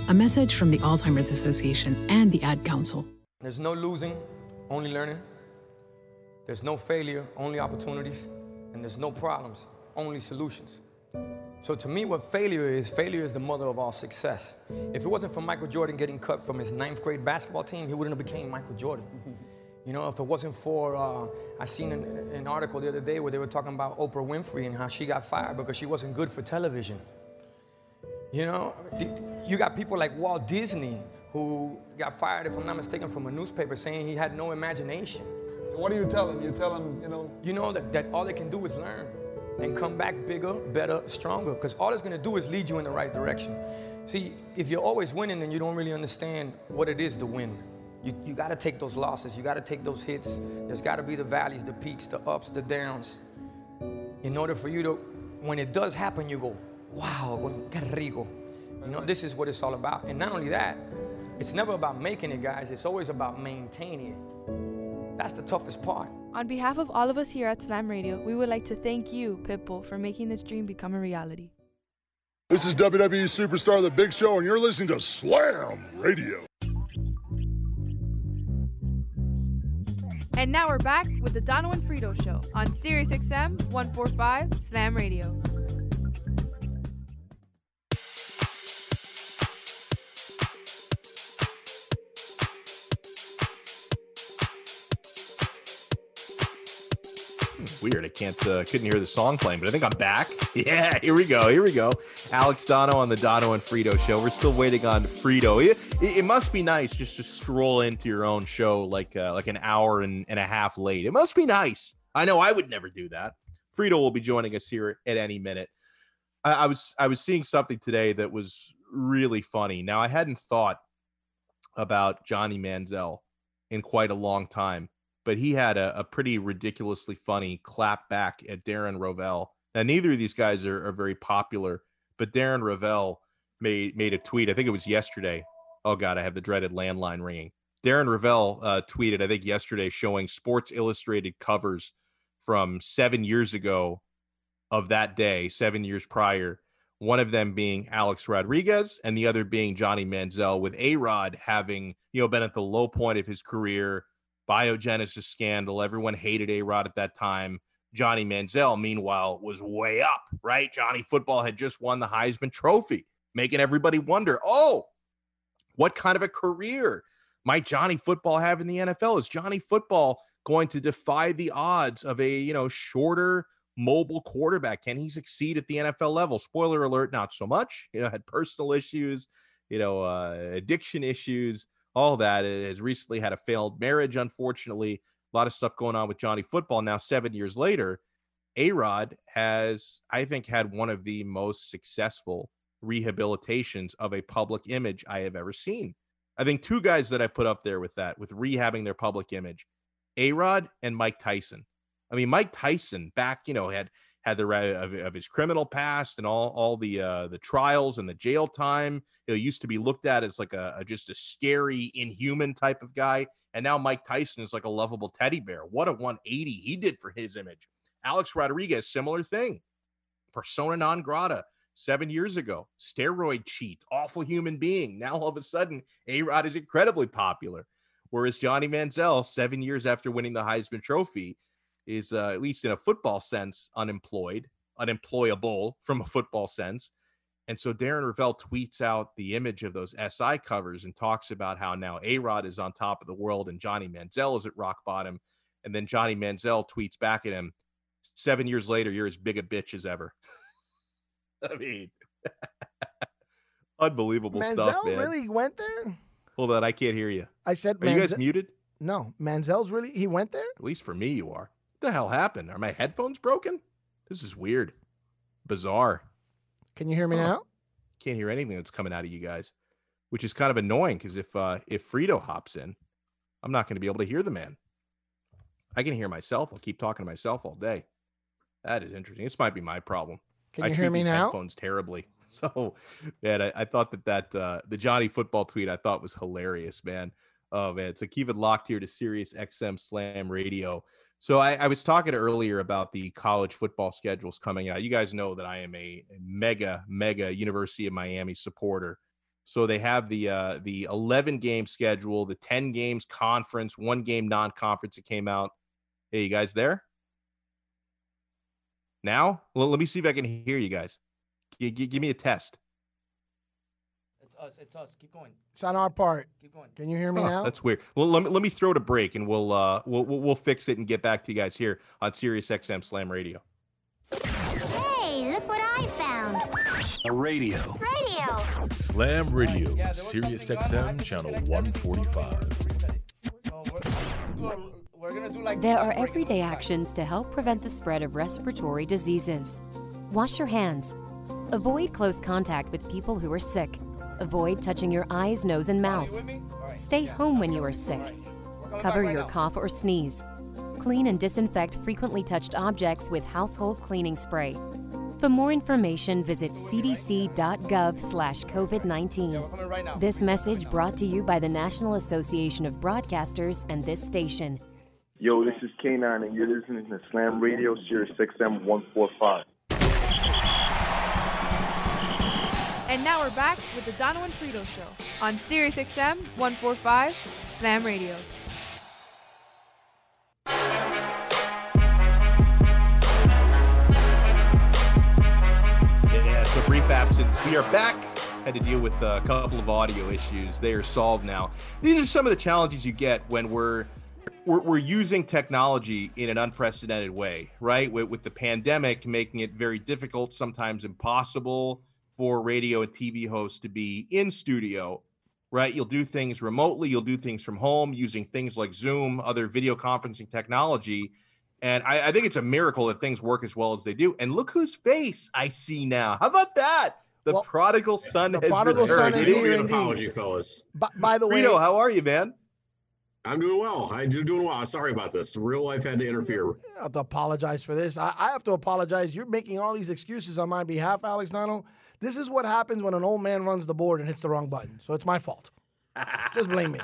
A message from the Alzheimer's Association and the Ad Council. There's no losing, only learning. There's no failure, only opportunities. And there's no problems, only solutions. So to me, what failure is, failure is the mother of all success. If it wasn't for Michael Jordan getting cut from his ninth grade basketball team, he wouldn't have became Michael Jordan. You know, if it wasn't for, uh, I seen an, an article the other day where they were talking about Oprah Winfrey and how she got fired because she wasn't good for television. You know, you got people like Walt Disney who got fired, if I'm not mistaken, from a newspaper saying he had no imagination. So what do you tell them? You tell them, you know. You know that, that all they can do is learn and come back bigger, better, stronger. Because all it's gonna do is lead you in the right direction. See, if you're always winning, then you don't really understand what it is to win. You, you gotta take those losses, you gotta take those hits. There's gotta be the valleys, the peaks, the ups, the downs. In order for you to, when it does happen, you go, wow, qué rico. You know, this is what it's all about. And not only that, it's never about making it, guys. It's always about maintaining it. That's the toughest part. On behalf of all of us here at Slam Radio, we would like to thank you, Pitbull, for making this dream become a reality. This is WWE Superstar The Big Show, and you're listening to Slam Radio. And now we're back with the Dono and Frito Show on Sirius XM 145 Slam Radio. Weird. I can't uh, couldn't hear the song playing, but I think I'm back. Yeah, here we go. Here we go. Alex Dono on the Dono and Frito show. We're still waiting on Frito. It, it, must be nice just to stroll into your own show like uh, like an hour and, and a half late. It must be nice. I know I would never do that. Frito will be joining us here at any minute. I, I was I was seeing something today that was really funny. Now I hadn't thought about Johnny Manziel in quite a long time but he had a, a pretty ridiculously funny clap back at Darren Rovell Now, neither of these guys are, are very popular, but Darren Rovell made made a tweet. I think it was yesterday. Oh God, I have the dreaded landline ringing. Darren Rovell uh, tweeted, I think yesterday, showing Sports Illustrated covers from seven years ago of that day, seven years prior. One of them being Alex Rodriguez, and the other being Johnny Manziel, with A Rod having you know been at the low point of his career, biogenesis scandal. Everyone hated A Rod at that time. Johnny Manziel, meanwhile, was way up, right? Johnny football had just won the Heisman Trophy, making everybody wonder, oh, what kind of a career might Johnny football have in the NFL? Is Johnny football going to defy the odds of a, you know, shorter, mobile quarterback? Can he succeed at the NFL level? Spoiler alert, not so much. You know, had personal issues, you know, uh, addiction issues, all that. It has recently had a failed marriage, unfortunately. A lot of stuff going on with Johnny football. Now, seven years later, A Rod has, I think, had one of the most successful rehabilitations of a public image I have ever seen. I think two guys that I put up there with that, with rehabbing their public image, A Rod and Mike Tyson. I mean, Mike Tyson back, you know, had had the of, of his criminal past and all all the uh, the trials and the jail time. He used to be looked at as like a, a just a scary, inhuman type of guy, and now Mike Tyson is like a lovable teddy bear. What a 180 he did for his image. Alex Rodriguez, similar thing, persona non grata. Seven years ago, steroid cheat, awful human being. Now all of a sudden, A Rod is incredibly popular. Whereas Johnny Manziel, seven years after winning the Heisman Trophy, is uh, at least in a football sense unemployed, unemployable from a football sense. And so Darren Rovell tweets out the image of those SI covers and talks about how now A Rod is on top of the world and Johnny Manziel is at rock bottom. And then Johnny Manziel tweets back at him, seven years later, you're as big a bitch as ever. I mean, unbelievable Manziel stuff, man. really went there? Hold on, I can't hear you. I said, Are you guys muted? No, Manziel's really he went there. At least for me, you are. What the hell happened? Are my headphones broken? This is weird, bizarre. Can you hear me now? Can't hear anything that's coming out of you guys, which is kind of annoying because if uh, if Frito hops in, I'm not going to be able to hear the man. I can hear myself. I'll keep talking to myself all day. That is interesting. This might be my problem. Can I you treat hear me now? Headphones terribly. So, man, I, I thought that that uh, the Johnny football tweet I thought was hilarious, man. Oh man, so keep it locked here to Sirius XM Slam Radio. So I, I was talking earlier about the college football schedules coming out. You guys know that I am a, mega, mega University of Miami supporter. So they have the uh, the 11 game schedule, the 10 games conference, one game non-conference that came out. Hey, you guys there? Now, well, let me see if I can hear you guys. G- give me a test. It's us. It's us. Keep going. It's on our part. Keep going. Can you hear me Huh, now? That's weird. Well, let me let me throw it a break, and we'll uh we'll we'll, we'll fix it and get back to you guys here on Sirius XM Slam Radio. Hey, look what I found. A radio. Radio. Slam Radio, Sirius XM, channel 145. We're gonna do like There are everyday actions to help prevent the spread of respiratory diseases. Wash your hands. Avoid close contact with people who are sick. Avoid touching your eyes, nose, and mouth. Stay home when you are sick. Cover your cough or sneeze. Clean and disinfect frequently touched objects with household cleaning spray. For more information, visit cdc.gov slash COVID-19. This message brought to you by the National Association of Broadcasters and this station. Yo, this is K9, and you're listening to Slam Radio, Sirius XM 145. And now we're back with the Dono and Frito Show on Sirius XM 145 Slam Radio. Yeah, uh, so brief absence. We are back. Had to deal with a couple of audio issues. They are solved now. These are some of the challenges you get when we're we're, we're using technology in an unprecedented way, right? With, with the pandemic making it very difficult, sometimes impossible for radio and TV hosts to be in studio, right? You'll do things remotely, you'll do things from home using things like Zoom, other video conferencing technology. And I, I think it's a miracle that things work as well as they do. And look whose face I see now. How about that? The prodigal son the has prodigal son is It here an apology, fellas. By, by the way, Frito, how are you, man? I'm doing well. I'm doing well. Sorry about this. Real life had to interfere. I have to apologize for this. I, I have to apologize. You're making all these excuses on my behalf, Alex Dono. This is what happens when an old man runs the board and hits the wrong button. So it's my fault. Just blame me.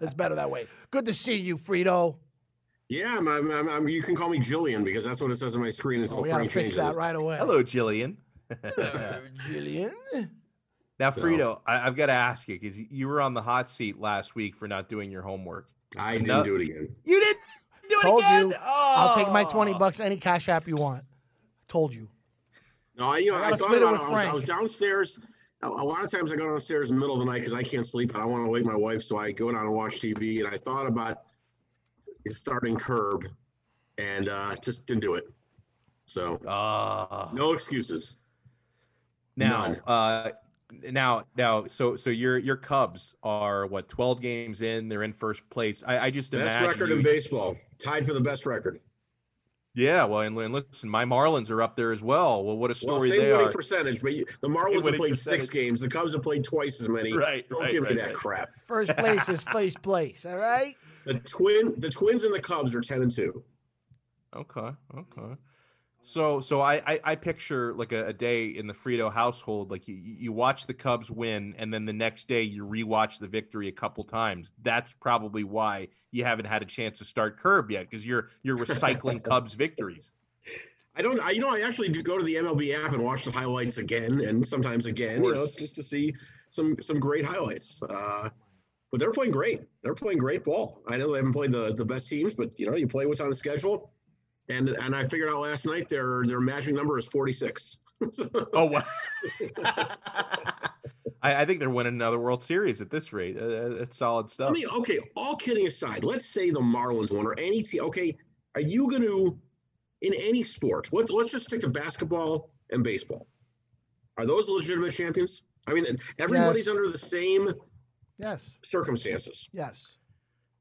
It's better that way. Good to see you, Frito. Yeah, I'm, I'm, I'm, I'm- you can call me Jillian because that's what it says on my screen until Oh, we gotta fix changes that it. right away. Hello, Jillian. Hello, Jillian. Now, So- Frito, I, I've got to ask you because you were on the hot seat last week for not doing your homework. I And didn't no- do it again. You didn't do it Told again? you. I'll take my 20 Oh. bucks, any cash app you want. Told you. No, I, you know, I I, thought about it. I was, I was downstairs. A, a lot of times I go downstairs in the middle of the night because I can't sleep and I want to wake my wife. So I go down and watch TV. And I thought about starting Curb and uh, just didn't do it. So Ah. no excuses. Now, uh, now, now, so, so your your Cubs are what twelve games in? They're in first place. I, I just Best imagine record you- in baseball. Tied for the best record. Yeah, well, and, and listen, my Marlins are up there as well. Well, what a story Well, story same they winning are. percentage, but you, the Marlins have winning played six games. The Cubs have played twice as many. Right, Don't right, give me that right. crap. First place is first place, all right? The twin, the Twins and the Cubs are ten and two. Okay, okay. So, so I, I, I picture like a, a day in the Frito household, like you, you watch the Cubs win, and then the next day you rewatch the victory a couple times. That's probably why you haven't had a chance to start Curb yet, because you're you're recycling Cubs victories. I don't. I, you know, I actually do go to the MLB app and watch the highlights again, and sometimes again. You know, it's just to see some some great highlights. Uh, but they're playing great. They're playing great ball. I know they haven't played the, the best teams, but you know, you play what's on the schedule. And and I figured out last night their their magic number is forty six. Oh wow! I, I think they're winning another World Series at this rate. Uh, it's solid stuff. I mean, okay, all kidding aside, let's say the Marlins won or any team. Okay, are you going to, in any sport, let's, let's just stick to basketball and baseball. Are those legitimate champions? I mean, everybody's Yes. under the same Yes. circumstances. Yes.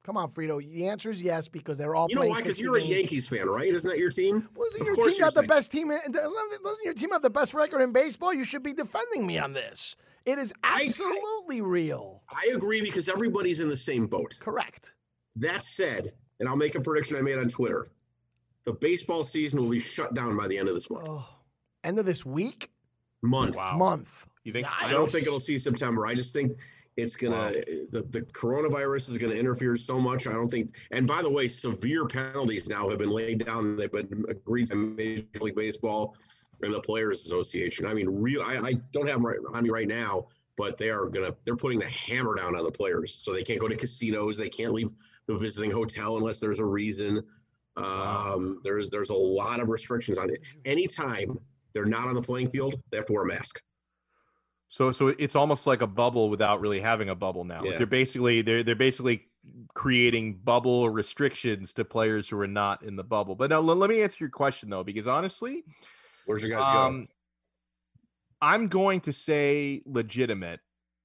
Come on, Frito. The answer is yes because they're all You know playing why? Because you're a. Yankees fan, right? Isn't that your team? Doesn't Of your team you're the saying- best team? in- Doesn't doesn't your team have the best record in baseball? You should be defending me on this. It is absolutely real. I agree because everybody's in the same boat. Correct. That said, and I'll make a prediction I made on Twitter. The baseball season will be shut down by the end of this month. Oh. End of this week? Month. Month. You think? I don't think it'll see September. I just think it's gonna the, the coronavirus is gonna interfere so much. I don't think. And by the way, severe penalties now have been laid down. They've been agreed to Major League Baseball and the Players Association. I mean, real. I, I don't have them right on me right now, but they are gonna. They're putting the hammer down on the players, so they can't go to casinos. They can't leave the visiting hotel unless there's a reason. Um, there's there's a lot of restrictions on it. Anytime they're not on the playing field, they have to wear a mask. So so it's almost like a bubble without really having a bubble now. Like They're basically they're they're basically creating bubble restrictions to players who are not in the bubble. But now let, me answer your question though, because honestly, Where's your guys um, I'm going to say legitimate.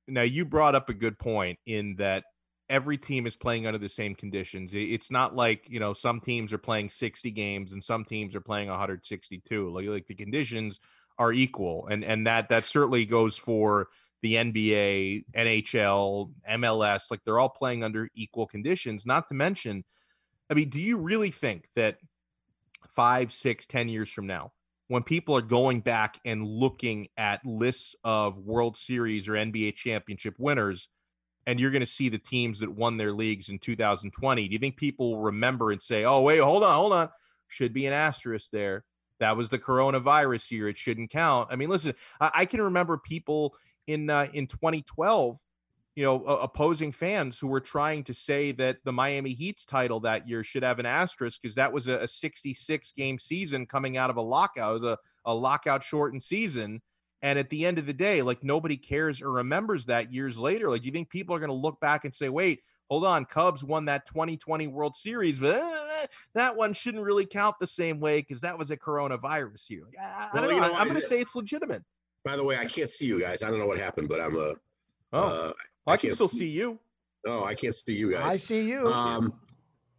Now you brought up a good point in that every team is playing under the same conditions. It's not like you know some teams are playing 60 games and some teams are playing 162. Like like the conditions are equal, and and that that certainly goes for the NBA, NHL, MLS. Like they're all playing under equal conditions. Not to mention, I mean, do you really think that five, six, ten years from now, when people are going back and looking at lists of World Series or NBA championship winners, and you're going to see the teams that won their leagues in 2020, do you think people will remember and say, oh, wait, hold on, hold on, should be an asterisk there? That was the coronavirus year. It shouldn't count. I mean, listen, I, I can remember people in uh, in 2012 you know, uh, opposing fans who were trying to say that the Miami Heat's title that year should have an asterisk because that was a, a 66 game season coming out of a lockout. It was a, a lockout shortened season. And at the end of the day, like nobody cares or remembers that years later. Like, you think people are going to look back and say, wait, hold on, Cubs won that 2020 World Series, but uh, that one shouldn't really count the same way because that was a coronavirus year. Like, I, I Well, don't you know. know, I'm going to say it's legitimate. By the way, I can't see you guys. I don't know what happened, but I'm uh, Oh, uh, I can can't still see you. No, I can't see you guys. I see you. Um,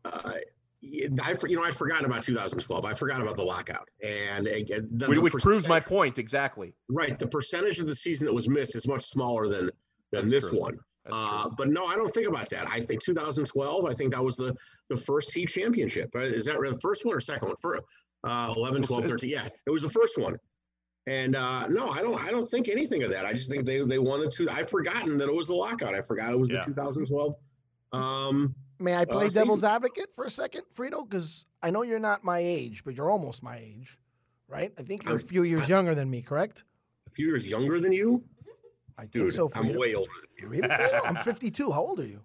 uh, I you know I forgot about 2012. I forgot about the lockout, and again, the, Which, the which proves my point exactly. right. The percentage of the season that was missed is much smaller than than this true. one. Uh, but no, I don't think about that. I think 2012. I think that was the the first Heat championship. Uh, Is that the first one or second one? For uh, 11, 12, 13. Yeah, it was the first one. And uh, no, I don't. I don't think anything of that. I just think they they won the two. I've forgotten that it was the lockout. I forgot it was Yeah. the 2012. Um, May I play uh, devil's season. advocate for a second, Frito? Because I know you're not my age, but you're almost my age, right? I think you're a few years younger than me, correct? A few years younger than you? I think Dude, so. I'm Frito. way older than you. Really, I'm 52. How old are you?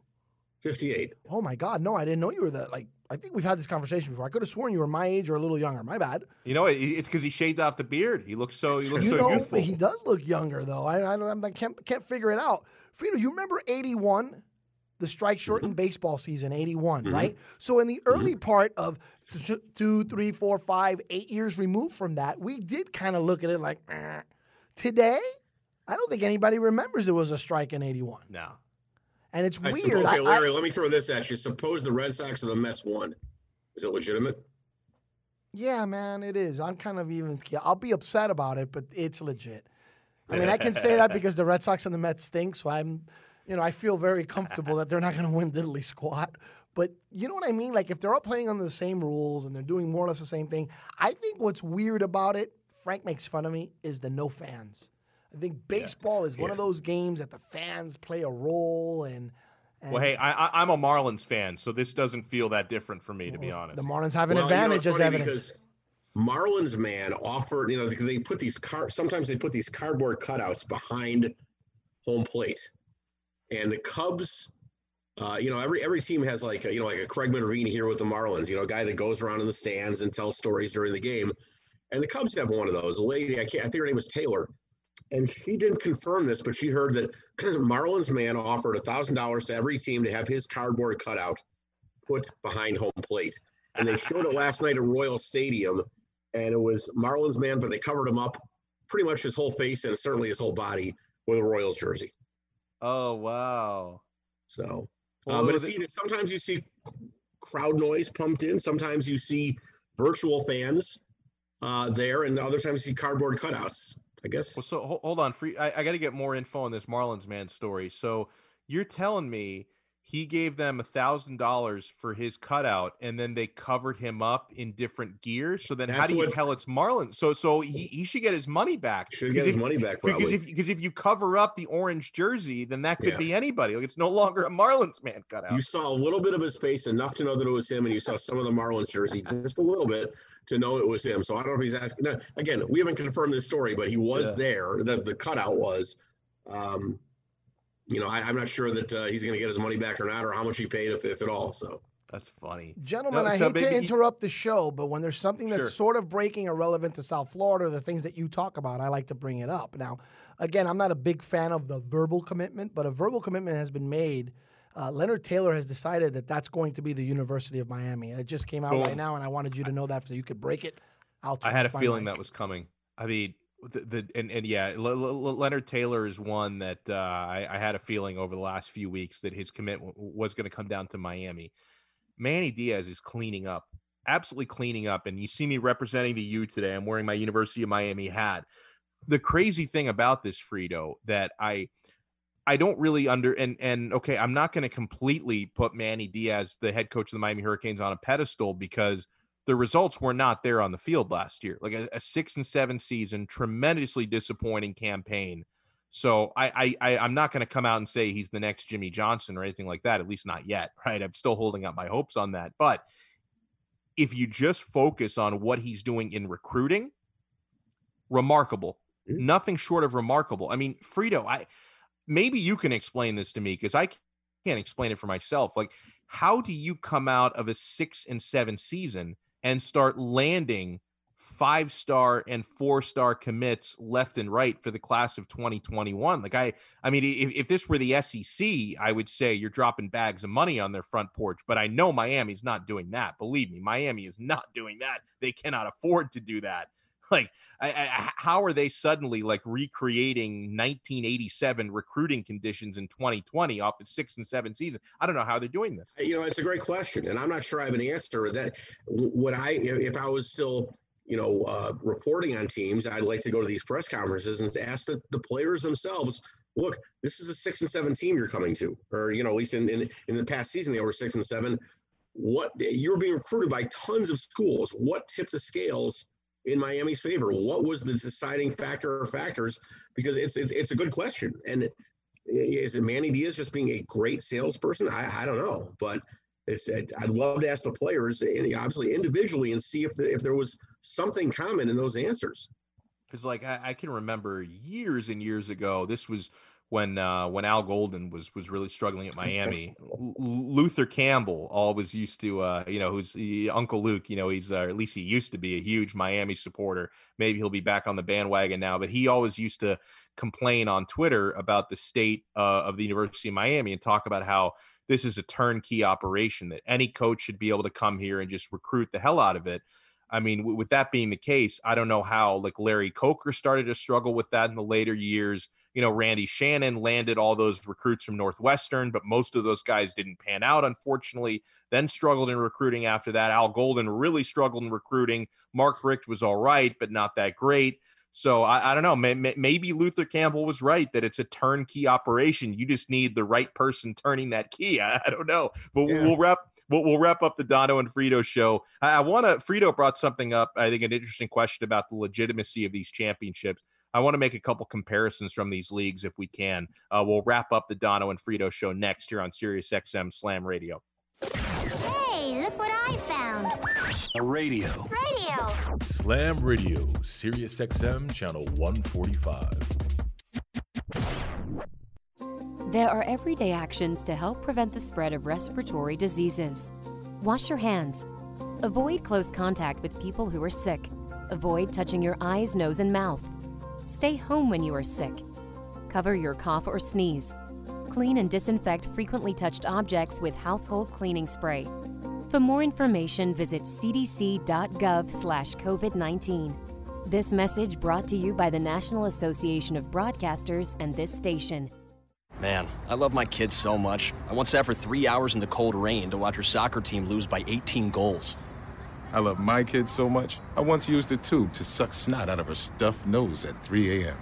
58. Oh my God, no, I didn't know you were that. Like, I think we've had this conversation before. I could have sworn you were my age or a little younger. My bad. You know, it's because he shaved off the beard. He looks so he looks you so know, youthful. he does look younger though. I I, don't- I can't can't figure it out. Frito, you remember '81, the strike shortened baseball season, '81, Mhm. right? So in the early part of th- two, three, four, five, eight years removed from that, we did kind of look at it like, "Eh." today, I don't think anybody remembers it was a strike in '81. No. And it's I weird. suppose, I- okay, I- Larry, let me throw this at you. Suppose the Red Sox or the Mets won. Is it legitimate? Yeah, man, it is. I'm kind of even. yeah, I'll be upset about it, but it's legit. I mean, I can say that because the Red Sox and the Mets stink, so I'm, you know, I feel very comfortable that they're not going to win diddly squat. But you know what I mean? Like if they're all playing under the same rules and they're doing more or less the same thing, I think what's weird about it, Frank makes fun of me, is the no fans. I think baseball is one of those games that the fans play a role and. and well, hey, I, I, I'm a Marlins fan, so this doesn't feel that different for me, to be honest. the Marlins have an Well, you know, advantage it's as funny evidence. because Marlins man offered, you know, they put these car. Sometimes they put these cardboard cutouts behind home plate, and the Cubs. Uh, you know, every every team has like a, you know like a Craig Monrean here with the Marlins. You know, a guy that goes around in the stands and tells stories during the game. And the Cubs have one of those. A lady, I can't. I think her name was Taylor, and she didn't confirm this, but she heard that Marlins man offered a thousand dollars to every team to have his cardboard cutout put behind home plate. And they showed it last night at Royal Stadium, and it was Marlins man, but they covered him up pretty much his whole face and certainly his whole body with a Royals jersey. Oh wow. So, Well, uh, but either- sometimes you see crowd noise pumped in. Sometimes you see virtual fans uh, there, and other times you see cardboard cutouts. I guess. Well, so hold, on, free. I, I got to get more info on this Marlins man story. So you're telling me he gave them a thousand dollars for his cutout, and then they covered him up in different gears. So then, how That's do you what- tell it's Marlins? So so he, he should get his money back. Should get his if- money back, Because probably. if because if you cover up the orange jersey, then that could Yeah. be anybody. Like it's no longer a Marlins man cutout. You saw a little bit of his face, enough to know that it was him, and you saw some of the Marlins jersey, just a little bit to know it was him. So I don't know if he's asking. Now, again, we haven't confirmed this story, but he was Yeah. there. The the cutout was. Um, you know, I, I'm not sure that uh, he's going to get his money back or not, or how much he paid, if, if at all. So That's funny. Gentlemen, No, I so hate to maybe- interrupt the show, but when there's something that's Sure. sort of breaking or relevant to South Florida, the things that you talk about, I like to bring it up. Now, again, I'm not a big fan of the verbal commitment, but a verbal commitment has been made. Uh, Leonard Taylor has decided that that's going to be the University of Miami. It just came out right now, and I wanted you to know that so you could break it. I'll I had a turn off my feeling mic. that was coming. I mean, the, the and, and yeah, Le- Le- Leonard Taylor is one that uh, I, I had a feeling over the last few weeks that his commitment was going to come down to Miami. Manny Diaz is cleaning up, absolutely cleaning up. And you see me representing the U today. I'm wearing my University of Miami hat. The crazy thing about this, Frito, that I I don't really under and and okay, I'm not going to completely put Manny Diaz, the head coach of the Miami Hurricanes, on a pedestal because the results were not there on the field last year. Like a, a six and seven season, tremendously disappointing campaign. So I, I, I I'm not going to come out and say he's the next Jimmy Johnson or anything like that. At least not yet, right? I'm still holding up my hopes on that. But if you just focus on what he's doing in recruiting, remarkable. Mm-hmm. Nothing short of remarkable. I mean, Frito, I maybe you can explain this to me because I can't explain it for myself. Like, how do you come out of a six and seven season and start landing five star and four star commits left and right for the class of 2021? Like, I, I mean, if, if this were the SEC, I would say you're dropping bags of money on their front porch, but I know Miami's not doing that. Believe me, Miami is not doing that. They cannot afford to do that. Like, I, I, how are they suddenly like recreating 1987 recruiting conditions in 2020 off the six and seven season? I don't know how they're doing this. You know, it's a great question, and I'm not sure I have an answer. That would I, if I was still, you know, uh, reporting on teams, I'd like to go to these press conferences and ask the, the players themselves, look, this is a six and seven team you're coming to, or you know, at least in in, in the past season they were six and seven. What you're being recruited by tons of schools. What tipped the scales in Miami's favor? What was the deciding factor or factors? Because it's it's, it's a good question. And is it Manny Diaz just being a great salesperson? I, I don't know, but it's I'd love to ask the players, obviously individually, and see if the, if there was something common in those answers. Because like I, I, can remember years and years ago, this was when uh, when Al Golden was was really struggling at Miami. L- Luther Campbell always used to, uh, you know, who's he, Uncle Luke. You know, he's uh, at least he used to be a huge Miami supporter. Maybe he'll be back on the bandwagon now, but he always used to complain on Twitter about the state uh, of the University of Miami and talk about how this is a turnkey operation that any coach should be able to come here and just recruit the hell out of it. I mean, w- with that being the case, I don't know how like Larry Coker started to struggle with that in the later years. You know, Randy Shannon landed all those recruits from Northwestern, but most of those guys didn't pan out, unfortunately. Then struggled in recruiting after that. Al Golden really struggled in recruiting. Mark Richt was all right, but not that great. So I, I don't know. May, may, maybe Luther Campbell was right that it's a turnkey operation. You just need the right person turning that key. I, I don't know, but yeah. we'll wrap we'll, we'll wrap up the Dono and Frito show. I, I want to. Frito brought something up. I think an interesting question about the legitimacy of these championships. I want to make a couple comparisons from these leagues if we can. Uh, we'll wrap up the Dono and Frito show next here on Sirius XM Slam Radio. Hey, look what I found. A radio. Radio. Slam Radio, Sirius XM channel 145. There are everyday actions to help prevent the spread of respiratory diseases. Wash your hands. Avoid close contact with people who are sick. Avoid touching your eyes, nose, and mouth. Stay home when you are sick. Cover your cough or sneeze. Clean and disinfect frequently touched objects with household cleaning spray. For more information, visit cdc.gov/covid19. This message brought to you by the National Association of Broadcasters and this station. Man, I love my kids so much. I once sat for three hours in the cold rain to watch her soccer team lose by 18 goals. I love my kids so much, I once used a tube to suck snot out of her stuffed nose at 3 a.m.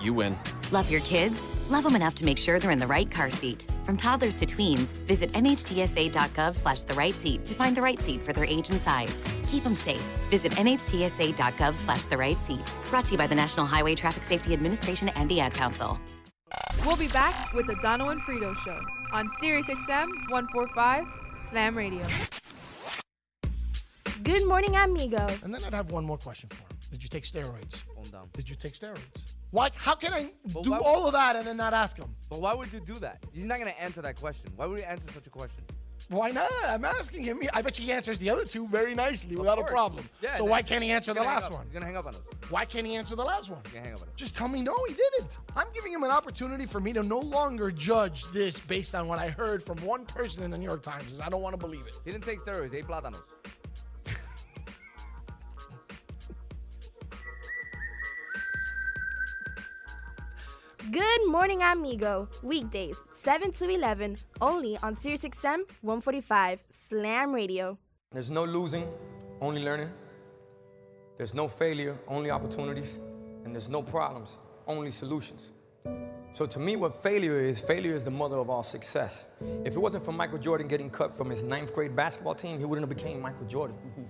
You win. Love your kids? Love them enough to make sure they're in the right car seat. From toddlers to tweens, visit nhtsa.gov slash the right seat to find the right seat for their age and size. Keep them safe. Visit nhtsa.gov slash the right seat. Brought to you by the National Highway Traffic Safety Administration and the Ad Council. We'll be back with the Dono and Frito Show on Sirius XM 145 Slam Radio. Good morning, amigo. And then I'd have one more question for him. Did you take steroids? Calm down. Did you take steroids? Why? How can I But do why- all of that and then not ask him? But why would you do that? He's not gonna answer that question. Why would you answer such a question? Why not? I'm asking him. I bet you he answers the other two very nicely without a problem. Yeah, so why can't he answer the last one? He's gonna hang up on us. Why can't he answer the last one? He's gonna hang up on us. Just tell me no, he didn't. I'm giving him an opportunity for me to no longer judge this based on what I heard from one person in the New York Times. I don't want to believe it. He didn't take steroids. He ate plátanos. Good morning, amigo. Weekdays, 7 to 11, only on SiriusXM 145 Slam Radio. There's no losing, only learning. There's no failure, only opportunities. And there's no problems, only solutions. So to me, what failure is, failure is the mother of all success. If it wasn't for Michael Jordan getting cut from his ninth grade basketball team, he wouldn't have became Michael Jordan.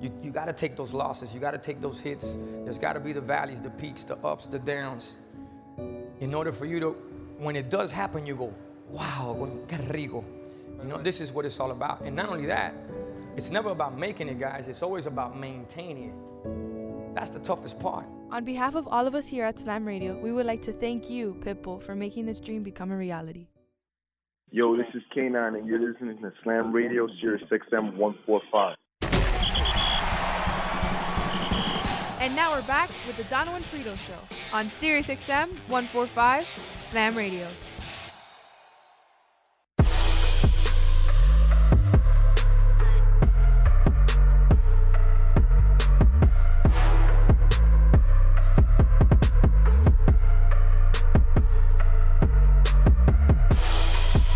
You, you gotta take those losses, you gotta take those hits. There's gotta be the valleys, the peaks, the ups, the downs. In order for you to, when it does happen, you go, wow, qué rico. You know, this is what it's all about. And not only that, it's never about making it, guys, it's always about maintaining it. That's the toughest part. On behalf of all of us here at Slam Radio, we would like to thank you, Pitbull, for making this dream become a reality. Yo, this is K9, and you're listening to Slam Radio, Sirius XM 145. And now we're back with the Dono and Frito Show on Sirius XM 145 Slam Radio.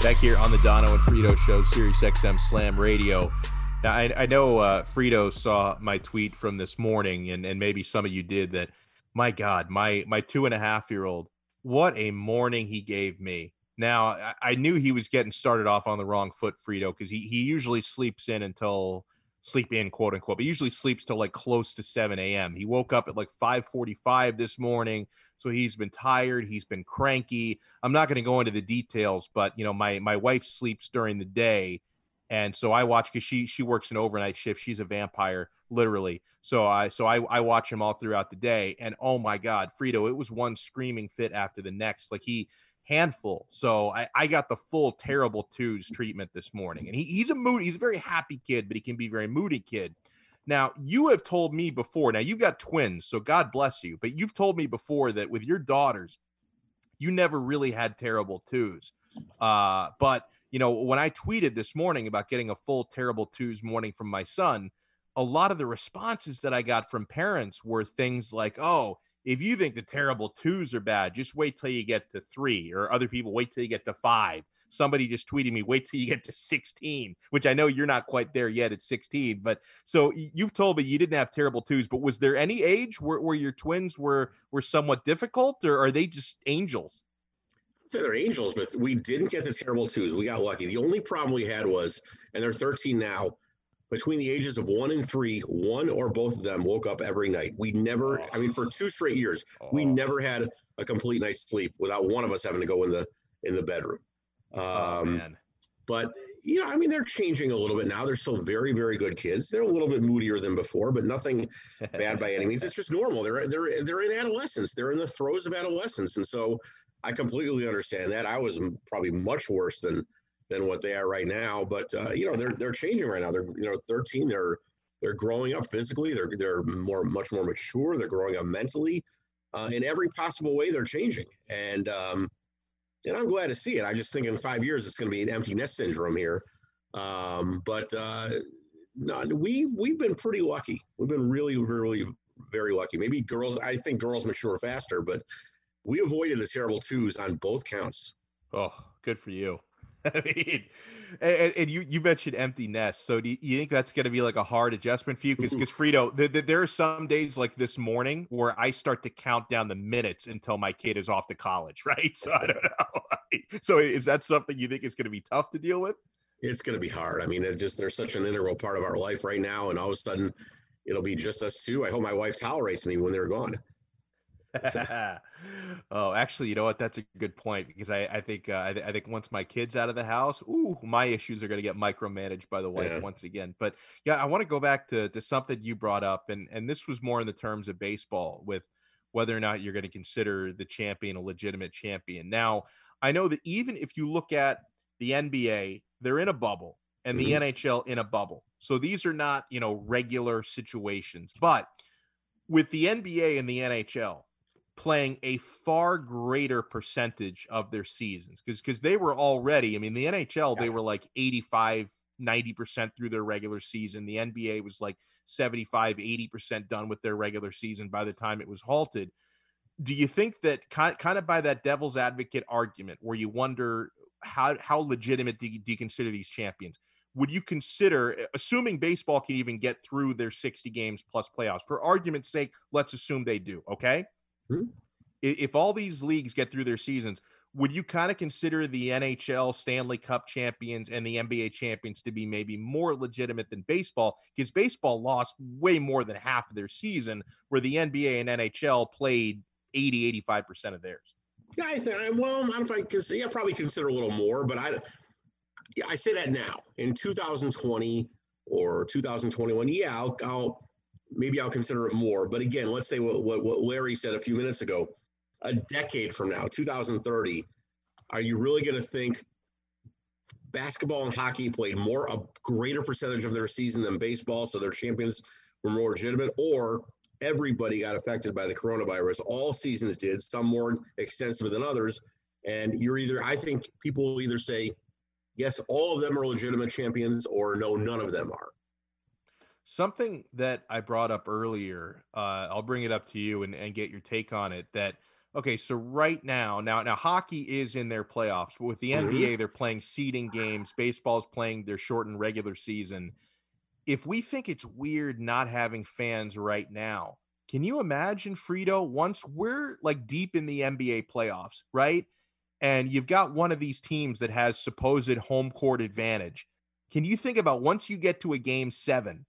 Back here on the Dono and Frito Show, Sirius XM Slam Radio. Now, I, I know uh, Frito saw my tweet from this morning, and, and maybe some of you did that. My God, my my two and a half year old, what a morning he gave me. Now, I, I knew he was getting started off on the wrong foot, Frito, because he, he usually sleeps in until sleep in, quote unquote, but usually sleeps till like close to 7 a.m. He woke up at like 5:45 this morning, so he's been tired, he's been cranky. I'm not going to go into the details, but you know, my my wife sleeps during the day, and so I watch because she she works an overnight shift. She's a vampire, literally. So I so I I watch him all throughout the day, and oh my God, Frito, it was one screaming fit after the next. Like he handful. So I, I got the full terrible twos treatment this morning. And he, he's a moody, he's a very happy kid, but he can be very moody kid. Now, you have told me before, now you've got twins, so God bless you, but you've told me before that with your daughters, you never really had terrible twos. Uh, but you know, when I tweeted this morning about getting a full terrible twos morning from my son, a lot of the responses that I got from parents were things like, oh, if you think the terrible twos are bad, just wait till you get to three, or other people wait till you get to five. Somebody just tweeted me, wait till you get to 16, which I know you're not quite there yet at 16. But so you've told me you didn't have terrible twos, but was there any age where, where your twins were were somewhat difficult, or are they just angels? Say they're angels, but we didn't get the terrible twos. We got lucky. The only problem we had was, and they're 13 now, between the ages of one and three, one or both of them woke up every night. We never, I mean, for two straight years, we never had a complete night's sleep without one of us having to go in the in the bedroom. Um, but you know, I mean, they're changing a little bit now. They're still very, very good kids. They're a little bit moodier than before, but nothing bad by any means. It's just normal. They're they're they're in adolescence. They're in the throes of adolescence, and so I completely understand that. I was probably much worse than than what they are right now. But uh, you know, they're they're changing right now. They're you know 13. They're they're growing up physically. They're they're more much more mature. They're growing up mentally. Uh, in every possible way, they're changing, and um, and I'm glad to see it. I just think in five years it's going to be an empty nest syndrome here. Um, but uh, no, we we've been pretty lucky. We've been really, really, very lucky. Maybe girls. I think girls mature faster, but we avoided the terrible twos on both counts. Oh, good for you. I mean, and, and, you you mentioned empty nest. So do you, you think that's going to be like a hard adjustment for you? Because because Frito, the, the, there are some days like this morning where I start to count down the minutes until my kid is off to college, right? So I don't know. so is that something you think is going to be tough to deal with? It's going to be hard. I mean, it's just they're such an integral part of our life right now, and all of a sudden, it'll be just us two. I hope my wife tolerates me when they're gone. oh, actually, you know what? That's a good point because I, I think uh, I, I, think once my kids out of the house, ooh, my issues are going to get micromanaged by the wife yeah. once again. But yeah, I want to go back to to something you brought up, and and this was more in the terms of baseball with whether or not you're going to consider the champion a legitimate champion. Now, I know that even if you look at the NBA, they're in a bubble, and the mm-hmm. NHL in a bubble, so these are not you know regular situations, but with the NBA and the NHL playing a far greater percentage of their seasons because because they were already i mean the nhl they were like 85 90% through their regular season. The nba was like 75 80% done with their regular season by the time it was halted. Do you think that kind kind of by that devil's advocate argument where you wonder how how legitimate do you, do you consider these champions would you consider assuming baseball can even get through their 60 games plus playoffs for argument's sake let's assume they do okay. Mm-hmm. If all these leagues get through their seasons, would you kind of consider the NHL Stanley Cup champions and the NBA champions to be maybe more legitimate than baseball? Because baseball lost way more than half of their season, where the NBA and NHL played 80, 85% of theirs. Yeah, I think, well, I don't know if I consider, yeah, probably consider a little more, but I, yeah, I say that now in 2020 or 2021. Yeah, I'll, I'll maybe I'll consider it more. But again, let's say what, what, what Larry said a few minutes ago a decade from now, 2030, are you really going to think basketball and hockey played more, a greater percentage of their season than baseball, so their champions were more legitimate? Or everybody got affected by the coronavirus? All seasons did, some more extensive than others. And you're either, I think people will either say, yes, all of them are legitimate champions, or no, none of them are. Something that I brought up earlier, uh, I'll bring it up to you and, and get your take on it. That Okay, so right now, now, now, hockey is in their playoffs, but with the Mhm. NBA, they're playing seeding games. Baseball's playing their shortened regular season. If we think it's weird not having fans right now, can you imagine Frito once we're like deep in the NBA playoffs, right? And you've got one of these teams that has supposed home court advantage. Can you think about once you get to a game seven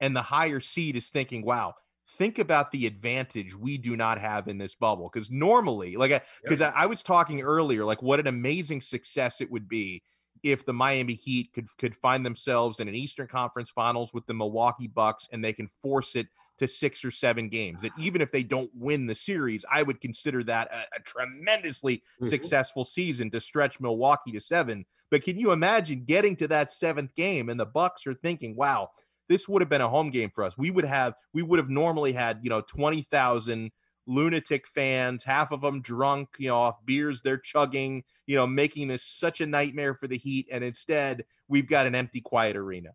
and the higher seed is thinking, wow, think about the advantage we do not have in this bubble. Because normally, like, because I, I was talking earlier, like, what an amazing success it would be if the Miami Heat could could find themselves in an Eastern Conference Finals with the Milwaukee Bucks and they can force it to six or seven games. That even if they don't win the series, I would consider that a, a tremendously Mhm. successful season to stretch Milwaukee to seven. But can you imagine getting to that seventh game and the Bucks are thinking, wow, this would have been a home game for us. We would have we would have normally had, you know, 20,000 lunatic fans, half of them drunk, you know, off beers they're chugging, you know, making this such a nightmare for the Heat and instead we've got an empty quiet arena.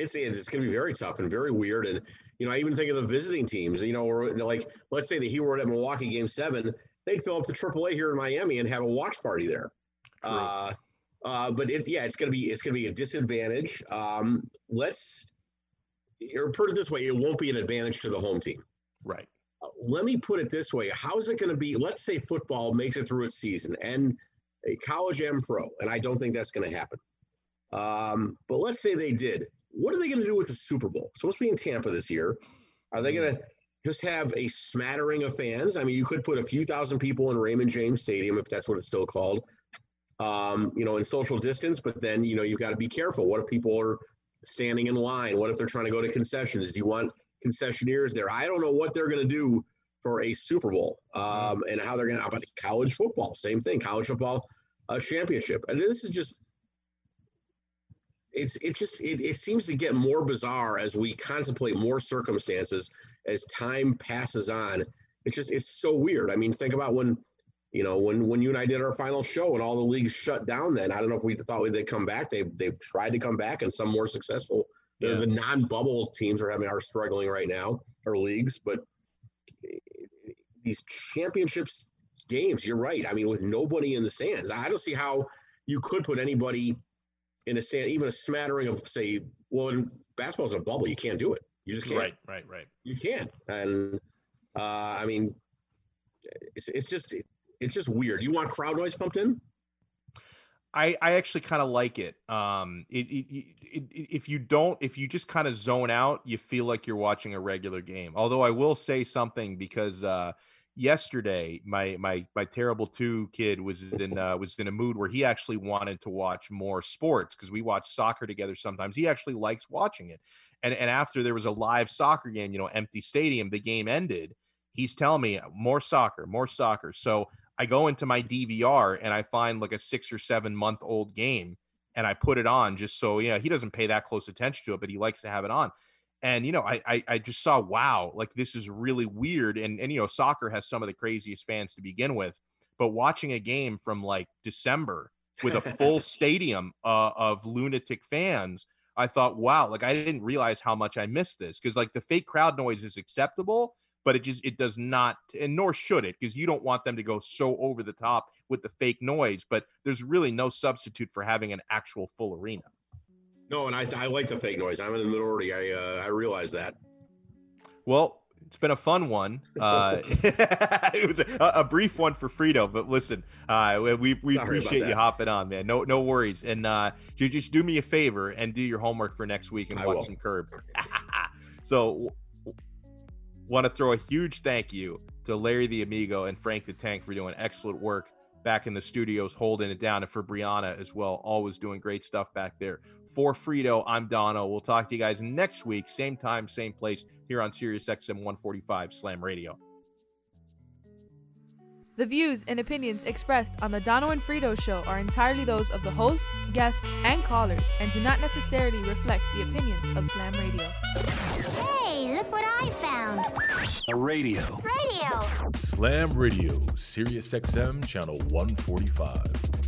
it's it's going to be very tough and very weird. And you know, I even think of the visiting teams. You know, or like let's say the Heat were at Milwaukee Game Seven, they'd fill up the AAA here in Miami and have a watch party there. Uh, uh, but it's yeah, it's going to be it's going to be a disadvantage. Um, let's or put it this way: it won't be an advantage to the home team. Right. Uh, let me put it this way: How's it going to be? Let's say football makes it through its season and a college and pro, and I don't think that's going to happen. Um, but let's say they did. What are they going to do with the Super Bowl? It's supposed to be in Tampa this year. Are they going to just have a smattering of fans? I mean, you could put a few thousand people in Raymond James Stadium if that's what it's still called. Um, you know, in social distance, but then you know you've got to be careful. What if people are standing in line? What if they're trying to go to concessions? Do you want concessionaires there? I don't know what they're going to do for a Super Bowl um, and how they're going to. About college football, same thing. College football uh, championship, and this is just it's it just it, it seems to get more bizarre as we contemplate more circumstances as time passes on it's just it's so weird i mean think about when you know when when you and i did our final show and all the leagues shut down then i don't know if we thought they'd come back they've they've tried to come back and some more successful The- Yeah. the non-bubble teams are having are struggling right now or leagues but these championships games you're right i mean with nobody in the stands i don't see how you could put anybody in a stand, even a smattering of say, well, in basketball's in a bubble, you can't do it. You just can't. Right, right, right. You can't. And uh, I mean, it's it's just it's just weird. You want crowd noise pumped in? I, I actually kind of like it. Um, it, it, it, if you don't, if you just kind of zone out, you feel like you're watching a regular game. Although I will say something because uh, yesterday my my my terrible two kid was in uh, was in a mood where he actually wanted to watch more sports because we watch soccer together sometimes. He actually likes watching it, and and after there was a live soccer game, you know, empty stadium, the game ended. He's telling me more soccer, more soccer. So I go into my DVR and I find like a six or seven month old game and I put it on just so yeah he doesn't pay that close attention to it, but he likes to have it on. And you know, I, I I just saw wow, like this is really weird. And and you know, soccer has some of the craziest fans to begin with, but watching a game from like December with a full stadium uh, of lunatic fans, I thought, wow, like I didn't realize how much I missed this because like the fake crowd noise is acceptable, but it just it does not, and nor should it, because you don't want them to go so over the top with the fake noise. But there's really no substitute for having an actual full arena. No, and I I like the fake noise. I'm in the minority. I uh, I realize that. Well, it's been a fun one. Uh, it was a, a brief one for Frito, but listen, uh, we we Sorry appreciate you hopping on, man. No no worries. And uh, you just do me a favor and do your homework for next week and I watch will. some Curb. so, want to throw a huge thank you to Larry the Amigo and Frank the Tank for doing excellent work back in the studios, holding it down, and for Brianna as well, always doing great stuff back there. For Frito, I'm Dono. We'll talk to you guys next week, same time, same place, here on Sirius XM 145 Slam Radio. The views and opinions expressed on the Dono and Frito show are entirely those of the hosts, guests, and callers and do not necessarily reflect the opinions of Slam Radio. Hey, look what I found. A radio. Radio. Slam Radio, Sirius XM, channel 145.